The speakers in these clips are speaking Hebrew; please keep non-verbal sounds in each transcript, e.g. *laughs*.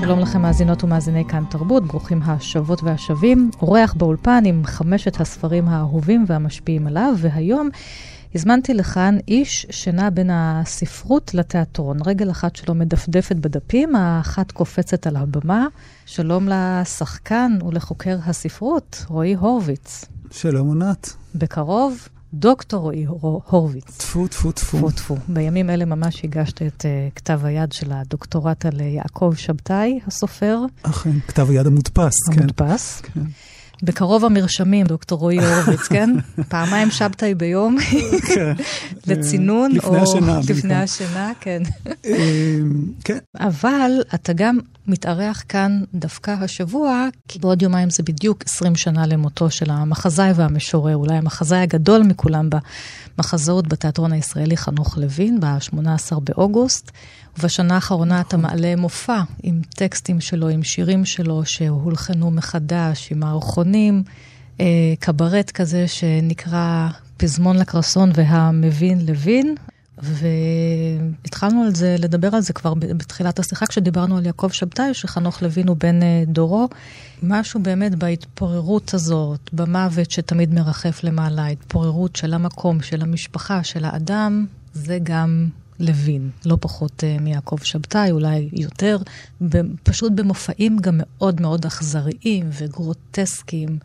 שלום לכם מאזינות ומאזיני כאן תרבות, ברוכים השבות והשבים. אורח באולפן עם חמשת הספרים האהובים והמשפיעים עליו, והיום הזמנתי לכאן איש שנע בין הספרות לתיאטרון. רגל אחת שלו מדפדפת בדפים, האחת קופצת על הבמה. שלום לשחקן ולחוקר הספרות, רועי הורוביץ. שלום ענת. בקרוב דוקטור רועי הורוביץ. טפו, טפו, טפו. טפו, טפו. בימים אלה ממש הגשת את uh, כתב היד של הדוקטורט על יעקב שבתאי, הסופר. אכן, כתב היד המודפס, כן. המודפס. כן. בקרוב המרשמים, דוקטור רועי הורוביץ, כן? *laughs* פעמיים שבתאי ביום כן. *laughs* לצינון, לפני השינה. לפני השינה, כן. אמ, כן. אבל אתה גם מתארח כאן דווקא השבוע, כי בעוד יומיים זה בדיוק 20 שנה למותו של המחזאי והמשורר, אולי המחזאי הגדול מכולם במחזאות בתיאטרון הישראלי, חנוך לוין, ב-18 באוגוסט. ובשנה האחרונה אתה מעלה מופע עם טקסטים שלו, עם שירים שלו שהולחנו מחדש, עם מערכונים, אה, קברט כזה שנקרא פזמון לקרסון והמבין לוין. והתחלנו על זה, לדבר על זה כבר בתחילת השיחה, כשדיברנו על יעקב שבתאי, שחנוך לוין הוא בן אה, דורו. משהו באמת בהתפוררות הזאת, במוות שתמיד מרחף למעלה, התפוררות של המקום, של המשפחה, של האדם, זה גם לוין, לא פחות uh, מיעקב שבתאי, אולי יותר, פשוט במופעים גם מאוד מאוד אכזריים וגרוטסקיים,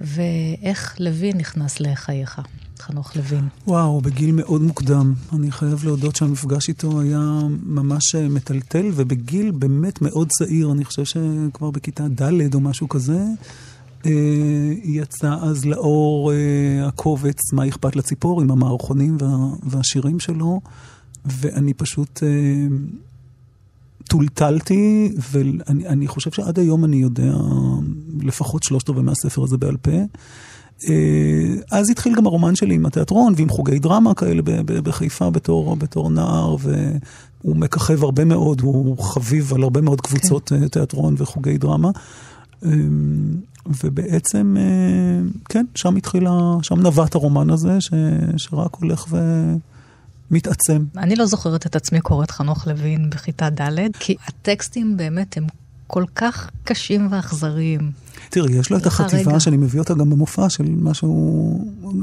ואיך לוין נכנס לחייך, חנוך לוין. וואו, בגיל מאוד מוקדם. אני חייב להודות שהמפגש איתו היה ממש אה, מטלטל, ובגיל באמת מאוד צעיר, אני חושב שכבר בכיתה ד' או משהו כזה. Uh, יצא אז לאור הקובץ "מה אכפת לציפור" עם המערכונים וה, והשירים שלו. ואני פשוט אה, טולטלתי, ואני חושב שעד היום אני יודע לפחות שלושת רבעי מהספר הזה בעל פה. אה, אז התחיל גם הרומן שלי עם התיאטרון ועם חוגי דרמה כאלה בחיפה בתור, בתור נער, והוא מככב הרבה מאוד, הוא חביב על הרבה מאוד קבוצות כן. תיאטרון וחוגי דרמה. אה, ובעצם, כן, שם התחילה, שם נווט הרומן הזה, ש, שרק הולך ו... מתעצם. אני לא זוכרת את עצמי קוראת חנוך לוין בכיתה ד', כי הטקסטים באמת הם כל כך קשים ואכזריים. תראי, יש לו את החטיבה רגע. שאני מביא אותה גם במופע של מה שהוא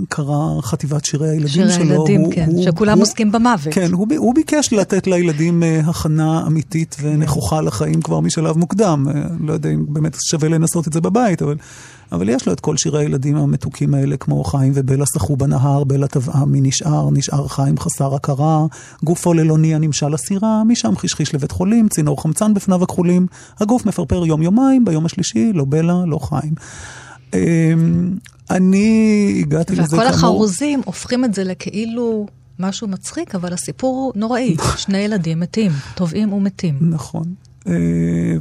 קרא חטיבת שירי הילדים שירי שלו. שירי הילדים, הוא, כן, הוא, שכולם הוא, עוסקים במוות. כן, הוא, הוא ביקש לתת לילדים uh, הכנה אמיתית ונכוחה לחיים כבר משלב מוקדם. Uh, לא יודע אם באמת שווה לנסות את זה בבית, אבל... אבל יש לו את כל שירי הילדים המתוקים האלה, כמו חיים ובלה שחו בנהר, בלה טבעה מי נשאר, נשאר חיים חסר הכרה, גופו ללוני הנמשל הסירה, משם חישחיש לבית חולים, צינור חמצן בפניו הכחולים, הגוף מפרפר יום-יומיים, ביום השלישי, לא בלה, לא חיים. אמ, אני הגעתי לזה כאמור... וכל החרוזים הופכים את זה לכאילו... משהו מצחיק, אבל הסיפור הוא נוראי. שני ילדים מתים, טובעים ומתים. נכון. אה,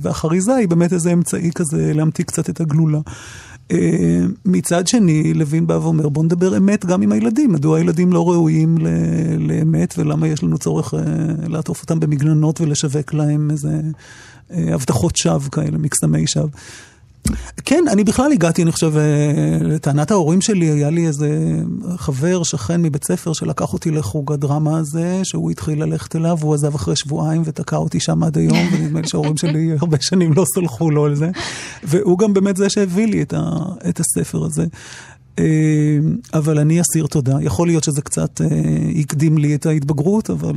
והחריזה היא באמת איזה אמצעי כזה להמתיק קצת את הגלולה. אה, מצד שני, לוין בא ואומר, בוא נדבר אמת גם עם הילדים. מדוע הילדים לא ראויים לאמת, ולמה יש לנו צורך אה, לעטוף אותם במגננות ולשווק להם איזה הבטחות שווא כאלה, מקסמי שווא. כן, אני בכלל הגעתי, אני חושב, אה, לטענת ההורים שלי, היה לי איזה חבר, שכן מבית ספר, שלקח אותי לחוג הדרמה הזה, שהוא התחיל ללכת אליו, הוא עזב אחרי שבועיים ותקע אותי שם עד היום, ונדמה לי שההורים שלי *laughs* הרבה שנים לא סלחו לו על זה. והוא גם באמת זה שהביא לי את, ה, את הספר הזה. אה, אבל אני אסיר תודה. יכול להיות שזה קצת אה, הקדים לי את ההתבגרות, אבל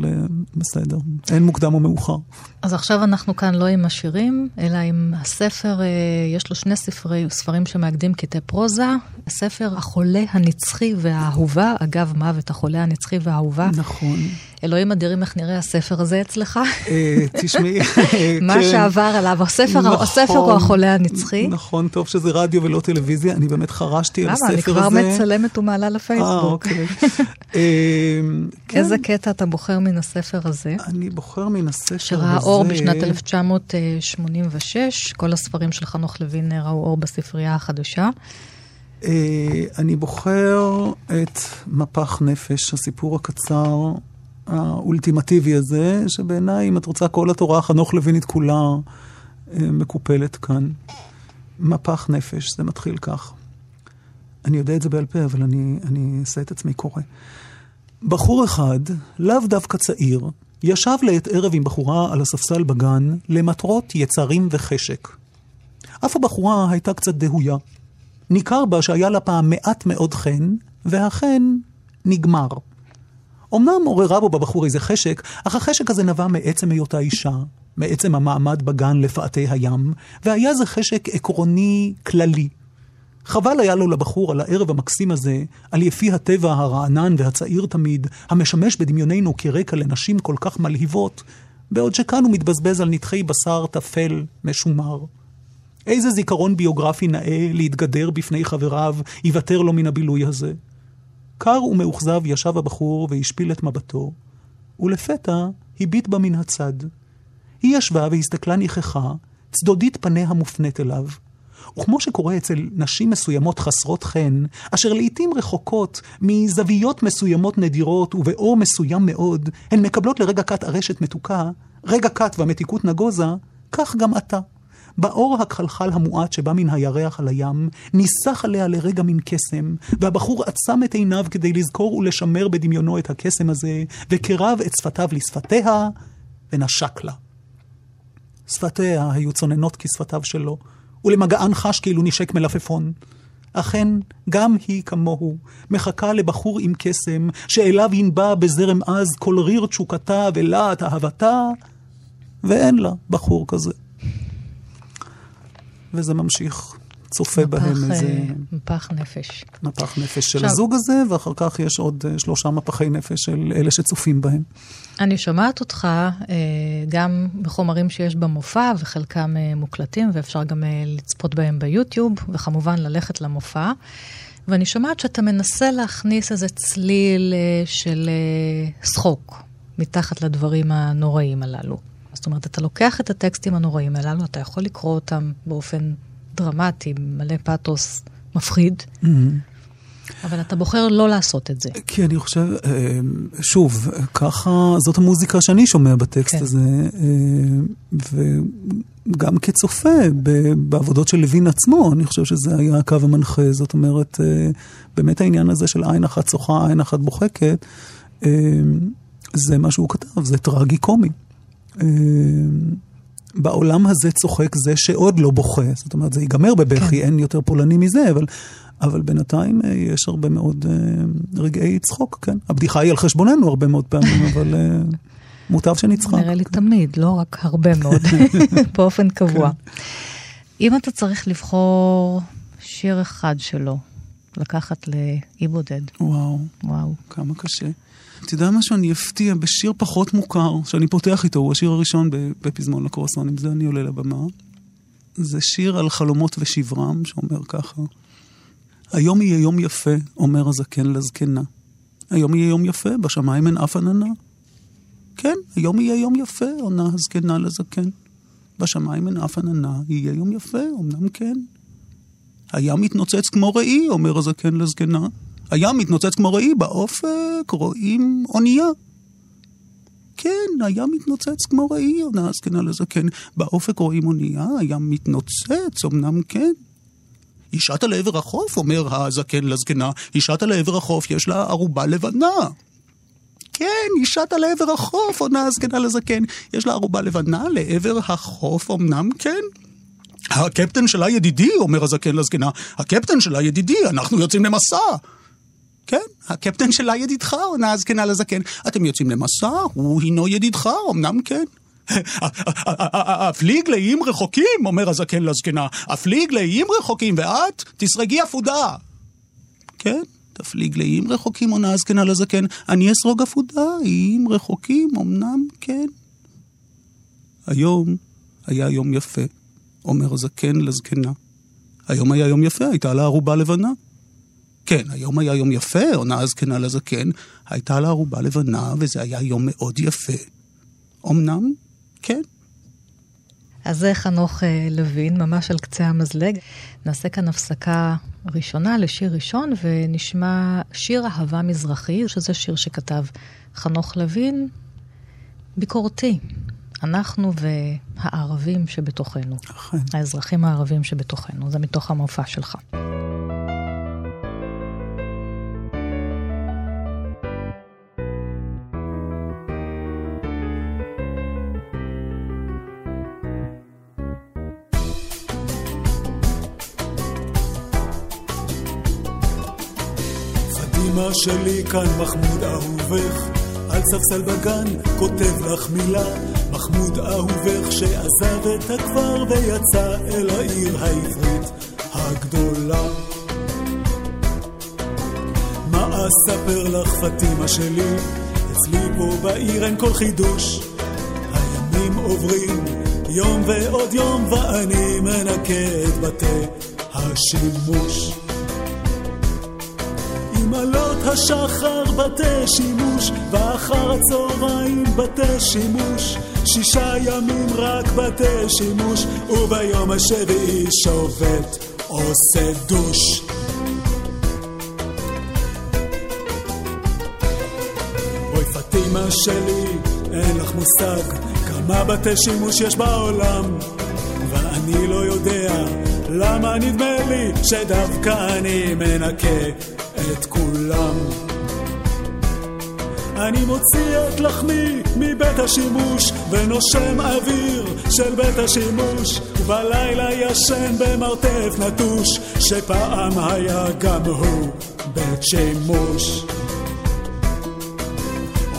בסדר, אין מוקדם או מאוחר. אז עכשיו אנחנו כאן לא עם השירים, אלא עם הספר, אה, יש לו שני ספרי, ספרים שמאגדים קטעי פרוזה. הספר החולה הנצחי והאהובה, אגב מוות, החולה הנצחי והאהובה. נכון. אלוהים אדירים, איך נראה הספר הזה אצלך? אה, תשמעי, *laughs* מה כן. שעבר עליו, הספר, הספר הוא החולה הנצחי. נכון, טוב שזה רדיו ולא טלוויזיה, אני באמת חרשתי על הספר הזה. למה? אני כבר מצלמת ומעלה לפייסבוק. אה, אוקיי. *laughs* איזה קטע אתה בוחר מן הספר הזה? אני בוחר מן הספר הזה. שראה אור בשנת 1986, כל הספרים של חנוך לוין ראו אור בספרייה החדשה. אה, אני בוחר את מפח נפש, הסיפור הקצר האולטימטיבי הזה, שבעיניי, אם את רוצה, כל התורה, חנוך לוינית כולה אה, מקופלת כאן. מפח נפש, זה מתחיל כך. אני יודע את זה בעל פה, אבל אני, אני אעשה את עצמי קורא. בחור אחד, לאו דווקא צעיר, ישב לעת ערב עם בחורה על הספסל בגן למטרות יצרים וחשק. אף הבחורה הייתה קצת דהויה. ניכר בה שהיה לה פעם מעט מאוד חן, והחן נגמר. אמנם עוררה בו בבחור איזה חשק, אך החשק הזה נבע מעצם היותה אישה, מעצם המעמד בגן לפאתי הים, והיה זה חשק עקרוני כללי. חבל היה לו לבחור על הערב המקסים הזה, על יפי הטבע הרענן והצעיר תמיד, המשמש בדמיוננו כרקע לנשים כל כך מלהיבות, בעוד שכאן הוא מתבזבז על נתחי בשר טפל, משומר. איזה זיכרון ביוגרפי נאה להתגדר בפני חבריו, יוותר לו מן הבילוי הזה. קר ומאוכזב ישב הבחור והשפיל את מבטו, ולפתע הביט בה מן הצד. היא ישבה והסתכלה ניחכה, צדודית פניה מופנית אליו. וכמו שקורה אצל נשים מסוימות חסרות חן, אשר לעתים רחוקות מזוויות מסוימות נדירות ובאור מסוים מאוד, הן מקבלות לרגע קט ארשת מתוקה, רגע קט והמתיקות נגוזה, כך גם אתה. באור הכחלחל המועט שבא מן הירח על הים, ניסח עליה לרגע מן קסם, והבחור עצם את עיניו כדי לזכור ולשמר בדמיונו את הקסם הזה, וקרב את שפתיו לשפתיה, ונשק לה. שפתיה היו צוננות כשפתיו שלו, ולמגען חש כאילו נשק מלפפון. אכן, גם היא כמוהו, מחכה לבחור עם קסם, שאליו ינבע בזרם עז כל ריר תשוקתה ולהט אהבתה, ואין לה בחור כזה. וזה ממשיך. צופה מפח, בהם איזה... אה, מפח נפש. מפח נפש של עכשיו- הזוג הזה, ואחר כך יש עוד אה, שלושה מפחי נפש של אלה שצופים בהם. אני שומעת אותך אה, גם בחומרים שיש במופע, וחלקם מוקלטים, ואפשר גם לצפות בהם ביוטיוב, וכמובן ללכת למופע. ואני שומעת שאתה מנסה להכניס איזה צליל של שחוק מתחת לדברים הנוראים הללו. זאת אומרת, אתה לוקח את הטקסטים הנוראים הללו, אתה יכול לקרוא אותם באופן דרמטי, מלא פתוס, מפחיד, אבל אתה בוחר לא לעשות את זה. כי אני חושב, אה, שוב, ככה, זאת המוזיקה שאני שומע בטקסט כן. הזה, אה, וגם כצופה בעבודות של לוין עצמו, אני חושב שזה היה הקו המנחה. זאת אומרת, אה, באמת העניין הזה של עין אחת שוחה, עין אחת בוחקת, זה מה שהוא כתב, זה טרגי קומי. אה, בעולם הזה צוחק זה שעוד לא בוכה. זאת אומרת, זה ייגמר בבכי, כן. אין יותר פולני מזה, אבל, אבל בינתיים אה, יש הרבה מאוד אה, רגעי צחוק, כן. הבדיחה היא על חשבוננו הרבה מאוד פעמים, *laughs* אבל מוטב שנצחק. נראה לי תמיד, לא רק הרבה מאוד, *laughs* באופן קבוע. אם אתה צריך לבחור שיר אחד שלו, לקחת לאי בודד, וואו, וואו. כמה קשה. אתה יודע משהו, אני אפתיע בשיר פחות מוכר, שאני פותח איתו, הוא השיר הראשון בפזמון לקרואסון, עם זה אני עולה לבמה. זה שיר על חלומות ושברם, שאומר ככה: היום יהיה יום יפה, אומר הזקן לזקנה. היום יהיה יום יפה, בשמיים אין אף עננה. כן, היום יהיה יום יפה, עונה הזקנה לזקן. בשמיים אין אף עננה, יהיה יום יפה, אמנם כן. הים מתנוצץ כמו ראי, אומר הזקן לזקנה. הים מתנוצץ כמו ראי, באופק רואים אונייה. כן, הים מתנוצץ כמו ראי, עונה הזקנה לזקן. באופק רואים אונייה, הים מתנוצץ, אמנם כן. היא לעבר החוף, אומר הזקן לזקנה. היא לעבר החוף, יש לה ערובה לבנה. כן, היא לעבר החוף, עונה הזקנה לזקן. יש לה ערובה לבנה לעבר החוף, אמנם כן. הקפטן שלה ידידי, אומר הזקן לזקנה. הקפטן שלה ידידי, אנחנו יוצאים למסע. כן, הקפטן שלה ידידך, עונה הזקנה לזקן. אתם יוצאים למסע, הוא הינו ידידך, אמנם כן. הפליג לאיים רחוקים, אומר הזקן לזקנה. הפליג לאיים רחוקים, ואת תסרגי אפודה. כן, תפליג לאיים רחוקים, עונה הזקנה לזקן. אני אסרוג אפודה, איים רחוקים, אמנם כן. היום היה יום יפה, אומר הזקן לזקנה. היום היה יום יפה, הייתה לה ערובה לבנה. כן, היום היה יום יפה, עונה הזקנה לזקן, הייתה לה ערובה לבנה, וזה היה יום מאוד יפה. אמנם, כן. אז זה חנוך אה, לוין, ממש על קצה המזלג. נעשה כאן הפסקה ראשונה לשיר ראשון, ונשמע שיר אהבה מזרחי, שזה שיר שכתב חנוך לוין, ביקורתי. אנחנו והערבים שבתוכנו. אכן. האזרחים הערבים שבתוכנו. זה מתוך המופע שלך. שלי כאן מחמוד אהובך, על ספסל בגן כותב לך מילה, מחמוד אהובך שעזב את הכפר ויצא אל העיר העברית הגדולה. מה אספר לך פטימה שלי, אצלי פה בעיר אין כל חידוש. הימים עוברים יום ועוד יום ואני מנקה את בתי השימוש. עם עלות השחר בתי שימוש, ואחר הצהריים בתי שימוש. שישה ימים רק בתי שימוש, וביום השביעי שובת עושה דוש. אוי פטימה שלי, אין לך מושג כמה בתי שימוש יש בעולם, ואני לא יודע למה נדמה לי שדווקא אני מנקה את כולם. אני מוציא את לחמי מבית השימוש ונושם אוויר של בית השימוש ובלילה ישן במרתף נטוש שפעם היה גם הוא בית שימוש.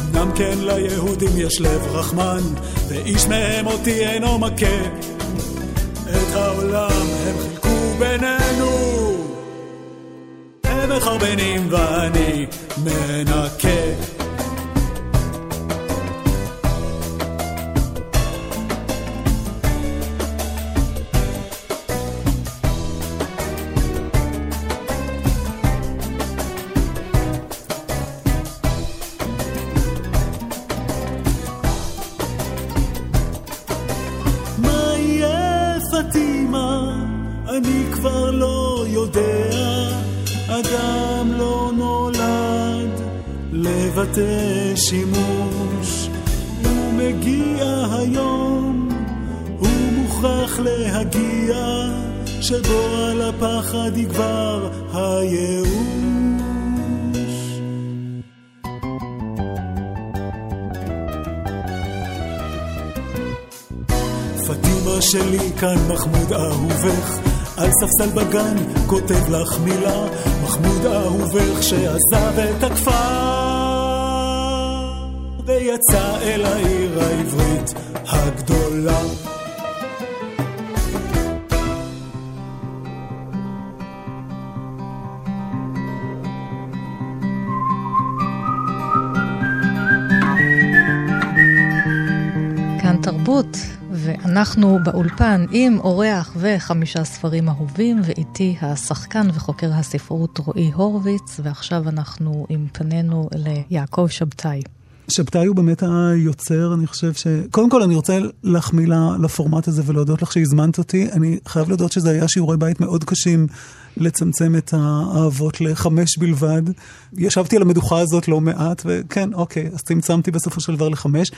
אמנם כן ליהודים יש לב רחמן ואיש מהם אותי אינו מכה את העולם הם חילקו בינינו מחרבנים ואני מנקה על ספסל בגן כותב לך מילה מחמוד אהובך שעזב את הכפר ויצא אל העיר העברית הגדולה. כאן תרבות, ואנחנו באולפן עם אורח וחמישה ספרים אהובים, ואיתי השחקן וחוקר הספרות רועי הורוביץ, ועכשיו אנחנו עם פנינו ליעקב שבתאי. שבתאי הוא באמת היוצר, אני חושב ש... קודם כל, אני רוצה להחמיא לה- לפורמט הזה ולהודות לך שהזמנת אותי. אני חייב להודות שזה היה שיעורי בית מאוד קשים לצמצם את האהבות לחמש בלבד. ישבתי על המדוכה הזאת לא מעט, וכן, אוקיי, אז צמצמתי בסופו של דבר לחמש.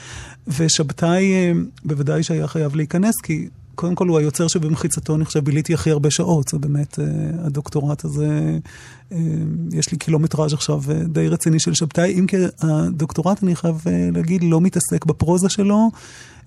ושבתאי אה, בוודאי שהיה חייב להיכנס, כי קודם כל הוא היוצר שבמחיצתו, אני חושב, ביליתי הכי הרבה שעות. זה באמת, אה, הדוקטורט הזה, אה, יש לי קילומטראז' עכשיו די רציני של שבתאי, אם כי הדוקטורט, אני חייב להגיד, לא מתעסק בפרוזה שלו,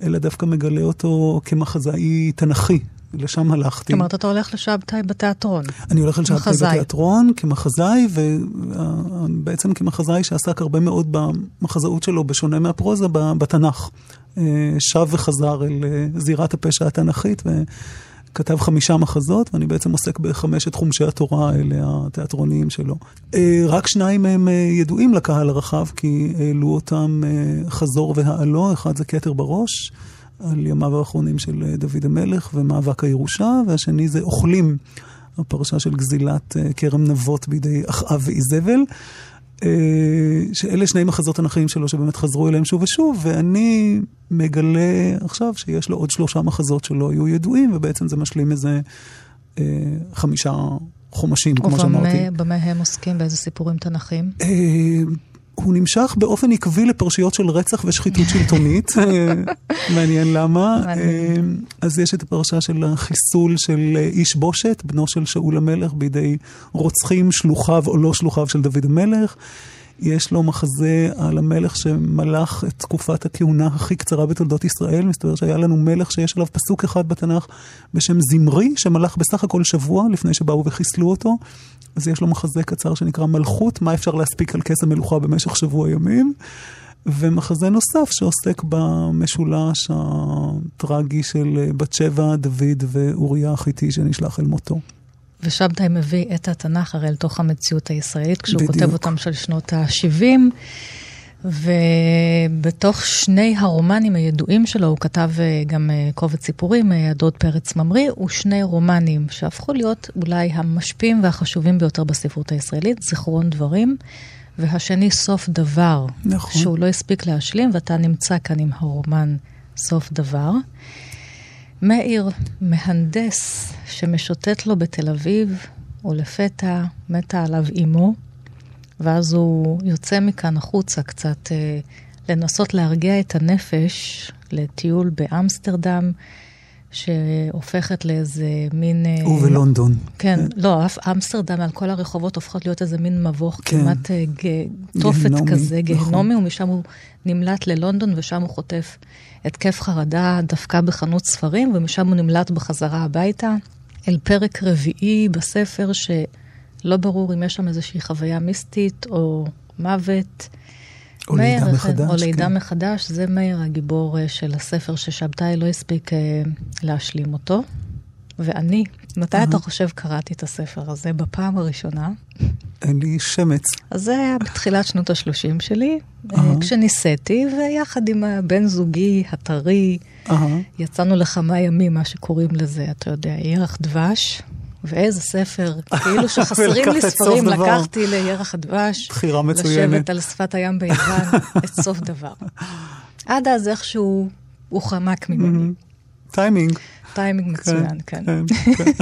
אלא דווקא מגלה אותו כמחזאי תנכי. לשם הלכתי. זאת אומרת, אתה הולך לשבתאי בתיאטרון. אני הולך על שבתאי מחזאי. בתיאטרון כמחזאי, ובעצם כמחזאי שעסק הרבה מאוד במחזאות שלו, בשונה מהפרוזה, בתנ"ך. אה, שב וחזר אל אה, זירת הפשע התנ"כית, וכתב חמישה מחזות, ואני בעצם עוסק בחמשת חומשי התורה האלה, התיאטרוניים שלו. אה, רק שניים מהם אה, ידועים לקהל הרחב, כי העלו אותם אה, חזור והעלו, אחד זה כתר בראש. על ימיו האחרונים של אה, דוד המלך ומאבק הירושה, והשני זה אוכלים, הפרשה של גזילת אה, כרם נבות בידי אחאב ואיזבל. אה, שאלה שני מחזות תנכיים שלו שבאמת חזרו אליהם שוב ושוב, ואני מגלה עכשיו שיש לו עוד שלושה מחזות שלא היו ידועים, ובעצם זה משלים איזה אה, חמישה חומשים, כמו שאמרתי. ובמה הם עוסקים? באיזה סיפורים תנ"כים? אה, הוא נמשך באופן עקבי לפרשיות של רצח ושחיתות *laughs* שלטונית, אה, מעניין למה. מעניין. אז יש את הפרשה של החיסול של איש בושת, בנו של שאול המלך, בידי רוצחים, שלוחיו או לא שלוחיו של דוד המלך. יש לו מחזה על המלך שמלך את תקופת הכהונה הכי קצרה בתולדות ישראל. מסתבר שהיה לנו מלך שיש עליו פסוק אחד בתנ"ך בשם זמרי, שמלך בסך הכל שבוע לפני שבאו וחיסלו אותו. אז יש לו מחזה קצר שנקרא מלכות, מה אפשר להספיק על כס המלוכה במשך שבוע ימים. ומחזה נוסף שעוסק במשולש הטרגי של בת שבע, דוד ואוריה החיתי שנשלח אל מותו. ושבתאי מביא את התנ"ך הרי אל תוך המציאות הישראלית, כשהוא בדיוק. כותב אותם של שנות ה-70. ובתוך שני הרומנים הידועים שלו, הוא כתב אה, גם אה, קובץ סיפורים, אה, הדוד פרץ ממריא, ושני רומנים שהפכו להיות אולי המשפיעים והחשובים ביותר בספרות הישראלית, זיכרון דברים, והשני סוף דבר, נכון. שהוא לא הספיק להשלים, ואתה נמצא כאן עם הרומן סוף דבר. מאיר, מהנדס שמשוטט לו בתל אביב, ולפתע מתה עליו אימו, ואז הוא יוצא מכאן החוצה קצת אה, לנסות להרגיע את הנפש לטיול באמסטרדם, שהופכת לאיזה מין... אה, ובלונדון. כן, לא, אף אמסטרדם על כל הרחובות הופכות להיות איזה מין מבוך כן. כמעט אה, ג- תופת גיהנומי, כזה, נכון. גיהנומי, ומשם הוא נמלט ללונדון, ושם הוא חוטף התקף חרדה דווקא בחנות ספרים, ומשם הוא נמלט בחזרה הביתה, אל פרק רביעי בספר, שלא ברור אם יש שם איזושהי חוויה מיסטית או מוות. או לידה מחדש, או לידה כן. מחדש, זה מאיר הגיבור אה, של הספר ששבתאי לא הספיק אה, להשלים אותו. ואני, מתי אתה חושב קראתי את הספר הזה? בפעם הראשונה. אין לי שמץ. אז זה היה בתחילת שנות ה-30 שלי, אה. כשנישאתי, ויחד עם הבן זוגי הטרי. יצאנו לכמה ימים, מה שקוראים לזה, אתה יודע, ירח דבש. ואיזה ספר, *laughs* כאילו שחסרים לי ספרים. לקחתי לירח הדבש. בחירה מצוינת. לשבת על שפת הים ביוון, *laughs* את סוף דבר. עד אז איכשהו הוא חמק ממני. טיימינג. טיימינג מצוין, כן. כן, כן.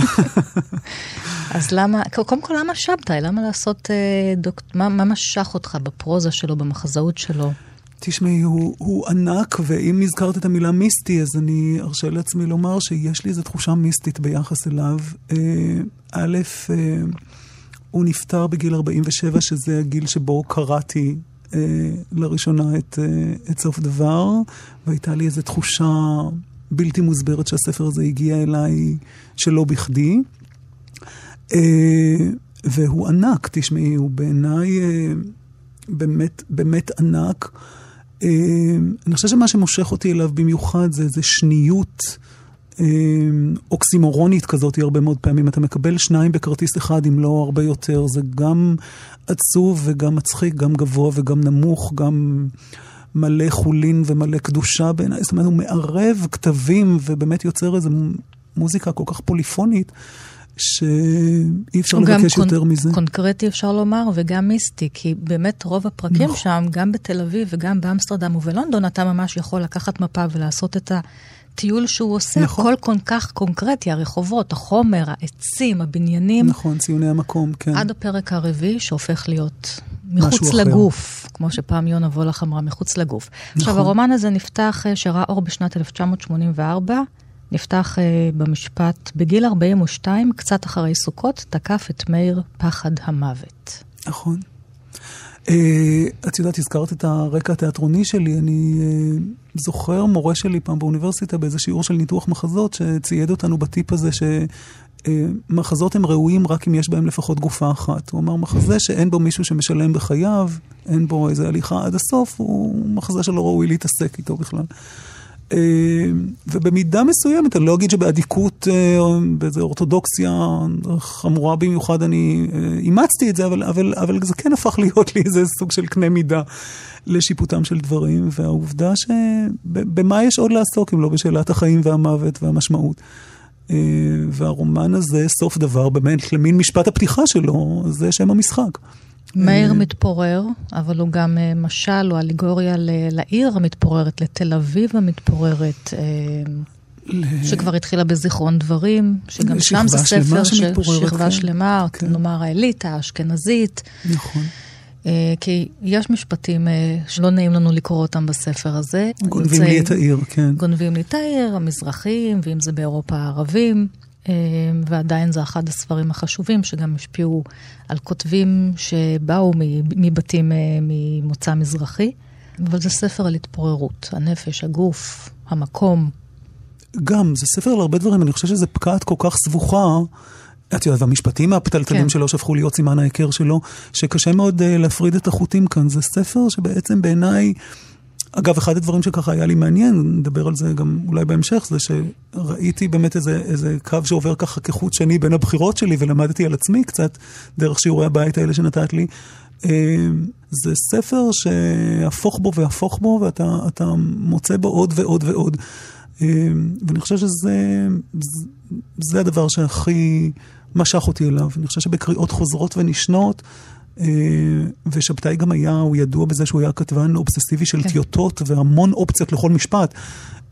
*laughs* אז למה, קודם כל, למה שבתאי? למה לעשות אה, דוק... מה, מה משך אותך בפרוזה שלו, במחזאות שלו? תשמעי, הוא, הוא ענק, ואם הזכרת את המילה מיסטי, אז אני ארשה לעצמי לומר שיש לי איזו תחושה מיסטית ביחס אליו. אה, א', אה, הוא נפטר בגיל 47, שזה הגיל שבו קראתי אה, לראשונה את, אה, את סוף דבר, והייתה לי איזו תחושה בלתי מוסברת שהספר הזה הגיע אליי שלא בכדי. אה, והוא ענק, תשמעי, הוא בעיניי אה, באמת, באמת ענק. אה, אני חושב שמה שמושך אותי אליו במיוחד זה איזה שניות אוקסימורונית כזאת הרבה מאוד פעמים. אתה מקבל שניים בכרטיס אחד, אם לא הרבה יותר. זה גם עצוב וגם מצחיק, גם גבוה וגם נמוך, גם מלא חולין ומלא קדושה בעיניי. זאת אומרת, הוא מערב כתבים ובאמת יוצר איזו מוזיקה כל כך פוליפונית. שאי אפשר לבקש קונ- יותר מזה. קונקרטי אפשר לומר, וגם מיסטי, כי באמת רוב הפרקים נכון. שם, גם בתל אביב וגם באמסטרדם ובלונדון, אתה ממש יכול לקחת מפה ולעשות את הטיול שהוא עושה. נכון. הכל כל כך קונקרטי, הרחובות, החומר, העצים, הבניינים. נכון, ציוני המקום, כן. עד הפרק הרביעי שהופך להיות מחוץ אחר. לגוף, כמו שפעם יונה וולך אמרה, מחוץ לגוף. עכשיו, נכון. הרומן הזה נפתח, אה, שראה אור בשנת 1984, נפתח אה, במשפט, בגיל 42, קצת אחרי סוכות, תקף את מאיר פחד המוות. נכון. Uh, את יודעת, הזכרת את הרקע התיאטרוני שלי, אני זוכר מורה שלי פעם באוניברסיטה באיזה שיעור של ניתוח מחזות, שצייד אותנו בטיפ הזה שמחזות הם ראויים רק אם יש בהם לפחות גופה אחת. הוא אמר, מחזה שאין בו מישהו שמשלם בחייו, אין בו איזה הליכה עד הסוף, הוא מחזה שלא ראוי להתעסק איתו בכלל. אה, ובמידה מסוימת, אני לא אגיד שבאדיקות, אה, באיזו אורתודוקסיה חמורה במיוחד, אני אה, אימצתי את זה, אבל, אבל, אבל זה כן הפך להיות לי איזה סוג של קנה מידה לשיפוטם של דברים, והעובדה שבמה יש עוד לעסוק אם לא בשאלת החיים והמוות והמשמעות. אה, והרומן הזה, סוף דבר, באמת, למין משפט הפתיחה שלו, זה שם המשחק. מאיר מתפורר, אבל הוא גם אה, משל או אליגוריה לעיר המתפוררת, לתל אביב המתפוררת. אה, שכבר התחילה בזיכרון דברים, שגם שם זה ספר של שכבה כן. שלמה, כן. נאמר האליטה, האשכנזית. נכון. אה, כי יש משפטים אה, שלא נעים לנו לקרוא אותם בספר הזה. גונבים לי את העיר, כן. גונבים לי את העיר, המזרחים, ואם זה באירופה הערבים. אה, ועדיין זה אחד הספרים החשובים, שגם השפיעו על כותבים שבאו מבתים ממוצא מזרחי. אבל זה ספר על התפוררות, הנפש, הגוף, המקום. גם, זה ספר על הרבה דברים, אני חושב שזה פקעת כל כך סבוכה. את יודעת, והמשפטים הפתלתלים כן. שלו שהפכו להיות סימן ההיכר שלו, שקשה מאוד uh, להפריד את החוטים כאן. זה ספר שבעצם בעיניי, אגב, אחד הדברים שככה היה לי מעניין, נדבר על זה גם אולי בהמשך, זה שראיתי באמת איזה, איזה קו שעובר ככה כחוט שני בין הבחירות שלי, ולמדתי על עצמי קצת, דרך שיעורי הבית האלה שנתת לי. אה, זה ספר שהפוך בו והפוך בו, ואתה אתה מוצא בו עוד ועוד ועוד. אה, ואני חושב שזה זה- זה הדבר שהכי משך אותי אליו. אני חושב שבקריאות חוזרות ונשנות, אה, ושבתאי גם היה, הוא ידוע בזה שהוא היה כתבן אובססיבי של כן. טיוטות והמון אופציות לכל משפט.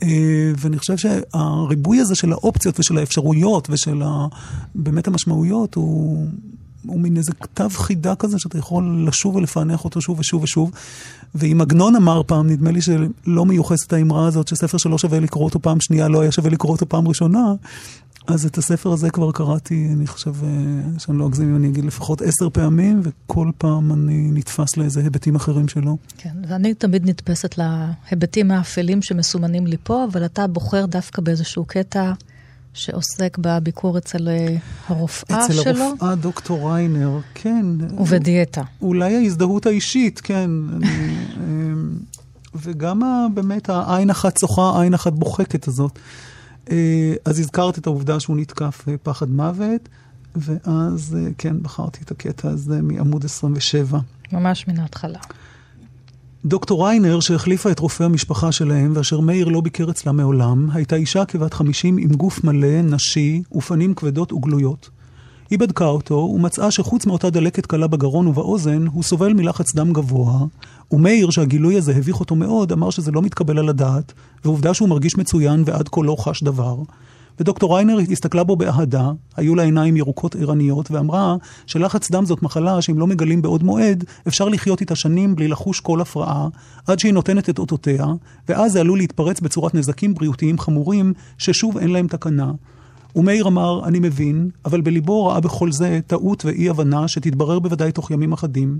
אה, ואני חושב שהריבוי הזה של האופציות ושל האפשרויות ושל ה, באמת המשמעויות הוא... הוא מין איזה כתב חידה כזה שאתה יכול לשוב ולפענח אותו שוב ושוב ושוב. ואם עגנון אמר פעם, נדמה לי שלא מיוחסת האמרה הזאת שספר שלא שווה לקרוא אותו פעם שנייה, לא היה שווה לקרוא אותו פעם ראשונה, אז את הספר הזה כבר קראתי, אני חושב, אה, שאני לא אגזים אם אני אגיד לפחות עשר פעמים, וכל פעם אני נתפס לאיזה היבטים אחרים שלו. כן, ואני תמיד נתפסת להיבטים האפלים שמסומנים לי פה, אבל אתה בוחר דווקא באיזשהו קטע שעוסק בביקור אצל אה, הרופאה אצל שלו, הרופאה דוקטור ריינר, כן. ובדיאטה. אולי ההזדהות האישית, כן. אני, *laughs* אמ, וגם באמת העין אחת שוחה, עין אחת בוחקת הזאת. אה, אז הזכרת את העובדה שהוא נתקף פחד מוות, ואז אה, כן, בחרתי את הקטע הזה מעמוד 27. ממש מן ההתחלה. דוקטור ריינר, שהחליפה את רופא המשפחה שלהם, ואשר מאיר לא ביקר אצלה מעולם, הייתה אישה כבת חמישים עם גוף מלא, נשי, ופנים כבדות וגלויות. היא בדקה אותו, ומצאה שחוץ מאותה דלקת קלה בגרון ובאוזן, הוא סובל מלחץ דם גבוה, ומאיר, שהגילוי הזה הביך אותו מאוד, אמר שזה לא מתקבל על הדעת, ועובדה שהוא מרגיש מצוין ועד כה לא חש דבר. ודוקטור ריינר הסתכלה בו באהדה, היו לה עיניים ירוקות ערניות, ואמרה שלחץ דם זאת מחלה שאם לא מגלים בעוד מועד, אפשר לחיות איתה שנים בלי לחוש כל הפרעה, עד שהיא נותנת את אותותיה, ואז זה עלול להתפרץ בצורת נזקים בריאותיים חמורים, ששוב אין להם תקנה. ומאיר אמר, אני מבין, אבל בליבו ראה בכל זה טעות ואי הבנה שתתברר בוודאי תוך ימים אחדים.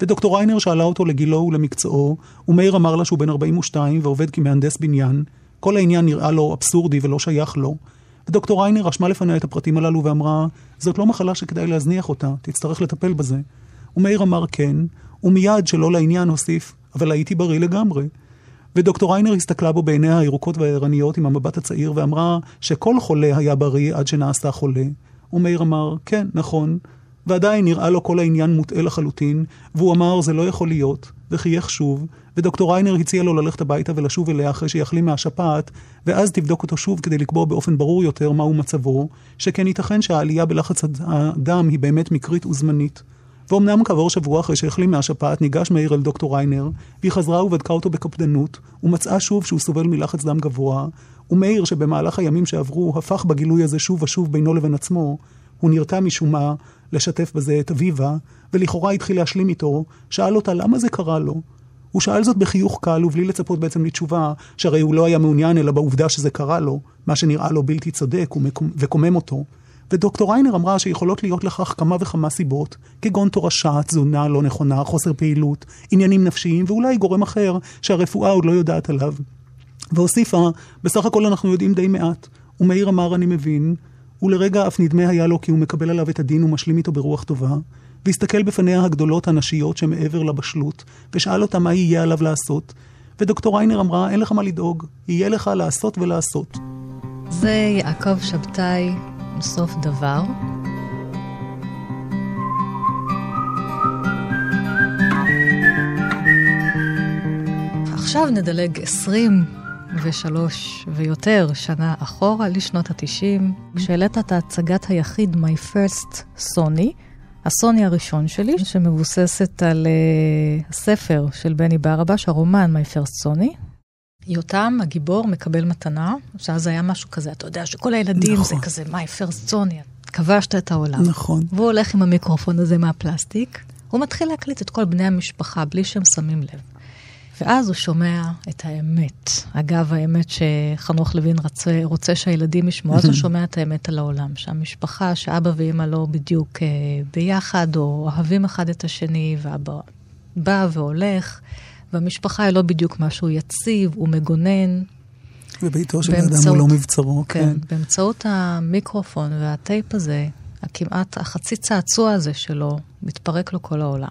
ודוקטור ריינר שאלה אותו לגילו ולמקצועו, ומאיר אמר לה שהוא בן 42 ועובד כמהנדס בניין. כל העניין נראה לו אבסורדי ולא שייך לו. ודוקטור ריינר רשמה לפניה את הפרטים הללו ואמרה, זאת לא מחלה שכדאי להזניח אותה, תצטרך לטפל בזה. ומאיר אמר כן, ומיד שלא לעניין הוסיף, אבל הייתי בריא לגמרי. ודוקטור ריינר הסתכלה בו בעיניה הירוקות והערניות עם המבט הצעיר ואמרה שכל חולה היה בריא עד שנעשה חולה. ומאיר אמר, כן, נכון. ועדיין נראה לו כל העניין מוטעה לחלוטין, והוא אמר זה לא יכול להיות, וחייך שוב, ודוקטור ריינר הציע לו ללכת הביתה ולשוב אליה אחרי שיחלים מהשפעת, ואז תבדוק אותו שוב כדי לקבוע באופן ברור יותר מהו מצבו, שכן ייתכן שהעלייה בלחץ הד- הדם היא באמת מקרית וזמנית. ואומנם כעבור שבוע אחרי שהחלים מהשפעת, ניגש מאיר אל דוקטור ריינר, והיא חזרה ובדקה אותו בקפדנות, ומצאה שוב שהוא סובל מלחץ דם גבוה, ומאיר, שבמהלך הימים שעברו, הפך בגילוי הזה שוב ושוב בינו לבין עצמו, הוא נרתע משום מה לשתף בזה את אביבה, ולכאורה התחיל להשלים איתו, שאל אותה למה זה קרה לו. הוא שאל זאת בחיוך קל ובלי לצפות בעצם לתשובה, שהרי הוא לא היה מעוניין אלא בעובדה שזה קרה לו, מה שנראה לו בלתי צודק וקומם אותו. ודוקטור ריינר אמרה שיכולות להיות לכך כמה וכמה סיבות, כגון תורשה, תזונה לא נכונה, חוסר פעילות, עניינים נפשיים ואולי גורם אחר שהרפואה עוד לא יודעת עליו. והוסיפה, בסך הכל אנחנו יודעים די מעט. ומאיר אמר, אני מבין, ולרגע אף נדמה היה לו כי הוא מקבל עליו את הדין ומשלים איתו ברוח טובה, והסתכל בפניה הגדולות הנשיות שמעבר לבשלות, ושאל אותה מה יהיה עליו לעשות. ודוקטור ריינר אמרה, אין לך מה לדאוג, יהיה לך לעשות ולעשות. זה יעקב שבתאי, סוף דבר. עכשיו נדלג 23 ויותר שנה אחורה לשנות ה-90, כשהעלית את הצגת היחיד My First Sony, הסוני הראשון שלי, שמבוססת על uh, הספר של בני ברבש, הרומן My First Sony. יותם, הגיבור, מקבל מתנה, שאז היה משהו כזה, אתה יודע שכל הילדים נכון. זה כזה, מיי פרסט זוני, כבשת את העולם. נכון. והוא הולך עם המיקרופון הזה מהפלסטיק, הוא מתחיל להקליט את כל בני המשפחה בלי שהם שמים לב. ואז הוא שומע את האמת. אגב, האמת שחנוך לוין רוצה, רוצה שהילדים ישמעו, אז הוא *laughs* שומע את האמת על העולם. שהמשפחה, שאבא ואמא לא בדיוק אה, ביחד, או אוהבים אחד את השני, ואבא בא והולך, והמשפחה היא לא בדיוק משהו יציב, הוא מגונן. וביתו של האדם הוא לא מבצרו, כן. כן, באמצעות המיקרופון והטייפ הזה, הכמעט, החצי צעצוע הזה שלו, מתפרק לו כל העולם.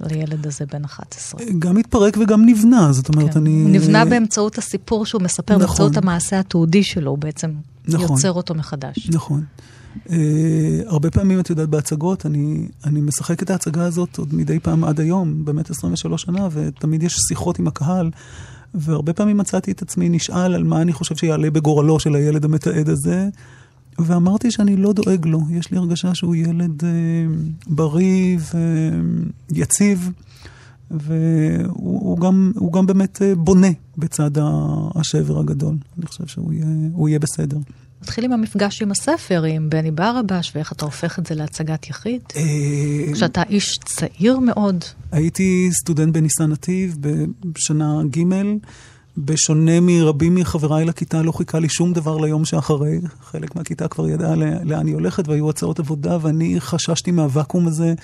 לילד הזה בן 11. גם התפרק וגם נבנה, זאת אומרת, כן. אני... הוא נבנה באמצעות הסיפור שהוא מספר, נכון. באמצעות המעשה התיעודי שלו, הוא בעצם נכון. יוצר אותו מחדש. נכון. Uh, הרבה פעמים, את יודעת, בהצגות, אני, אני משחק את ההצגה הזאת עוד מדי פעם עד היום, באמת 23 שנה, ותמיד יש שיחות עם הקהל, והרבה פעמים מצאתי את עצמי נשאל על מה אני חושב שיעלה בגורלו של הילד המתעד הזה, ואמרתי שאני לא דואג לו, יש לי הרגשה שהוא ילד uh, בריא ויציב, והוא גם, גם באמת uh, בונה בצד השבר הגדול. אני חושב שהוא יהיה, יהיה בסדר. נתחיל עם המפגש עם הספר, עם בני ברבש, ואיך אתה הופך את זה להצגת יחיד. אה, כשאתה איש צעיר מאוד. הייתי סטודנט בניסן נתיב בשנה ג', בשונה מרבים מחבריי לכיתה, לא חיכה לי שום דבר ליום שאחרי. חלק מהכיתה כבר ידעה לאן היא הולכת, והיו הצעות עבודה, ואני חששתי מהוואקום הזה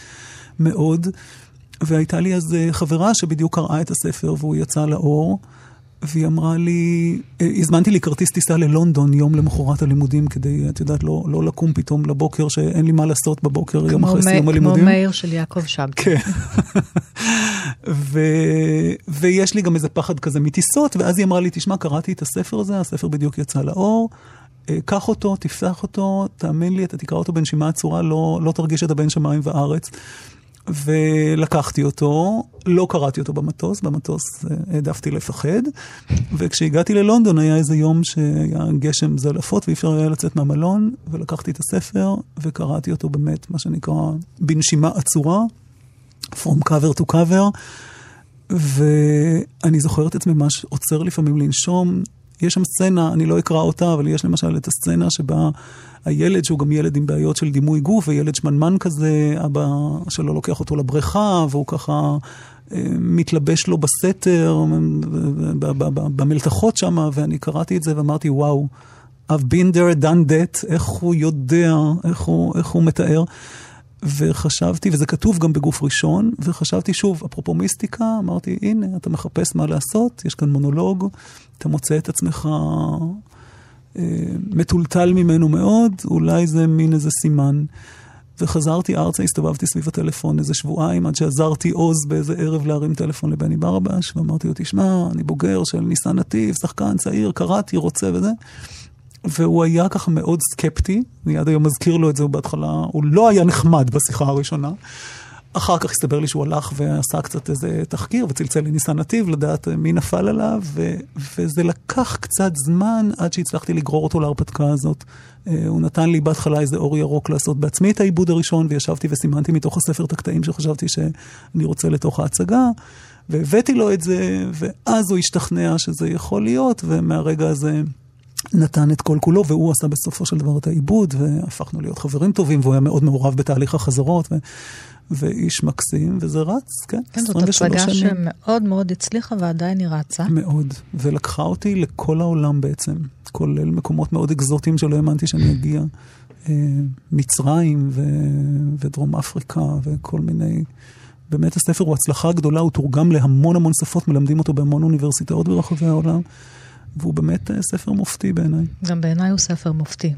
מאוד. והייתה לי אז אה, חברה שבדיוק קראה את הספר והוא יצא לאור. והיא אמרה לי, אה, הזמנתי לי כרטיס טיסה ללונדון יום למחרת הלימודים, כדי, את יודעת, לא, לא לקום פתאום לבוקר, שאין לי מה לעשות בבוקר יום אחרי סיום הלימודים. כמו מאיר של יעקב שבתאי. כן. *laughs* ו, ויש לי גם איזה פחד כזה מטיסות, ואז היא אמרה לי, תשמע, קראתי את הספר הזה, הספר בדיוק יצא לאור. אה, קח אותו, תפתח אותו, תאמין לי, אתה תקרא אותו בנשימה עצורה, לא, לא תרגיש את הבן שמיים וארץ. ולקחתי אותו, לא קראתי אותו במטוס, במטוס אה, העדפתי לפחד, וכשהגעתי ללונדון היה איזה יום שהיה גשם זלעפות ואי אפשר היה לצאת מהמלון, ולקחתי את הספר וקראתי אותו באמת, מה שנקרא, בנשימה עצורה, From cover to cover, ואני זוכר את עצמי ממש עוצר לפעמים לנשום. יש שם סצנה, אני לא אקרא אותה, אבל יש למשל את הסצנה שבה הילד, שהוא גם ילד עם בעיות של דימוי גוף, וילד שמנמן כזה, אבא שלו לוקח אותו לבריכה, והוא ככה אה, מתלבש לו בסתר, במלתחות שם, ואני קראתי את זה ואמרתי, וואו, I've been there, done that, איך הוא יודע, איך הוא, איך הוא מתאר. וחשבתי, וזה כתוב גם בגוף ראשון, וחשבתי שוב, אפרופו מיסטיקה, אמרתי, הנה, אתה מחפש מה לעשות, יש כאן מונולוג, אתה מוצא את עצמך אה, מטולטל ממנו מאוד, אולי זה מין איזה סימן. וחזרתי ארצה, הסתובבתי סביב הטלפון איזה שבועיים, עד שעזרתי עוז באיזה ערב להרים טלפון לבני ברבש, ואמרתי לו, תשמע, אני בוגר של ניסן נתיב, שחקן צעיר, קראתי, רוצה וזה. והוא היה ככה מאוד סקפטי, אני עד היום מזכיר לו את זה, הוא בהתחלה, הוא לא היה נחמד בשיחה הראשונה. אחר כך הסתבר לי שהוא הלך ועשה קצת איזה תחקיר וצלצל לניסן נתיב לדעת מי נפל עליו, ו- וזה לקח קצת זמן עד שהצלחתי לגרור אותו להרפתקה הזאת. אה, הוא נתן לי בהתחלה איזה אור ירוק לעשות בעצמי את העיבוד הראשון, וישבתי וסימנתי מתוך הספר את הקטעים שחשבתי שאני רוצה לתוך ההצגה, והבאתי לו את זה, ואז הוא השתכנע שזה יכול להיות, ומהרגע הזה... נתן את כל כולו, והוא עשה בסופו של דבר את העיבוד, והפכנו להיות חברים טובים, והוא היה מאוד מעורב בתהליך החזרות, ו... ואיש מקסים, וזה רץ, כן, כן, זאת הצגה שמאוד מאוד הצליחה ועדיין היא רצה. מאוד, ולקחה אותי לכל העולם בעצם, כולל מקומות מאוד אקזוטיים שלא האמנתי שאני אגיע. אה, מצרים ו... ודרום אפריקה וכל מיני... באמת הספר הוא הצלחה גדולה, הוא תורגם להמון המון שפות, מלמדים אותו בהמון אוניברסיטאות ברחבי העולם. והוא באמת אה, ספר מופתי בעיניי. גם בעיניי הוא ספר מופתי.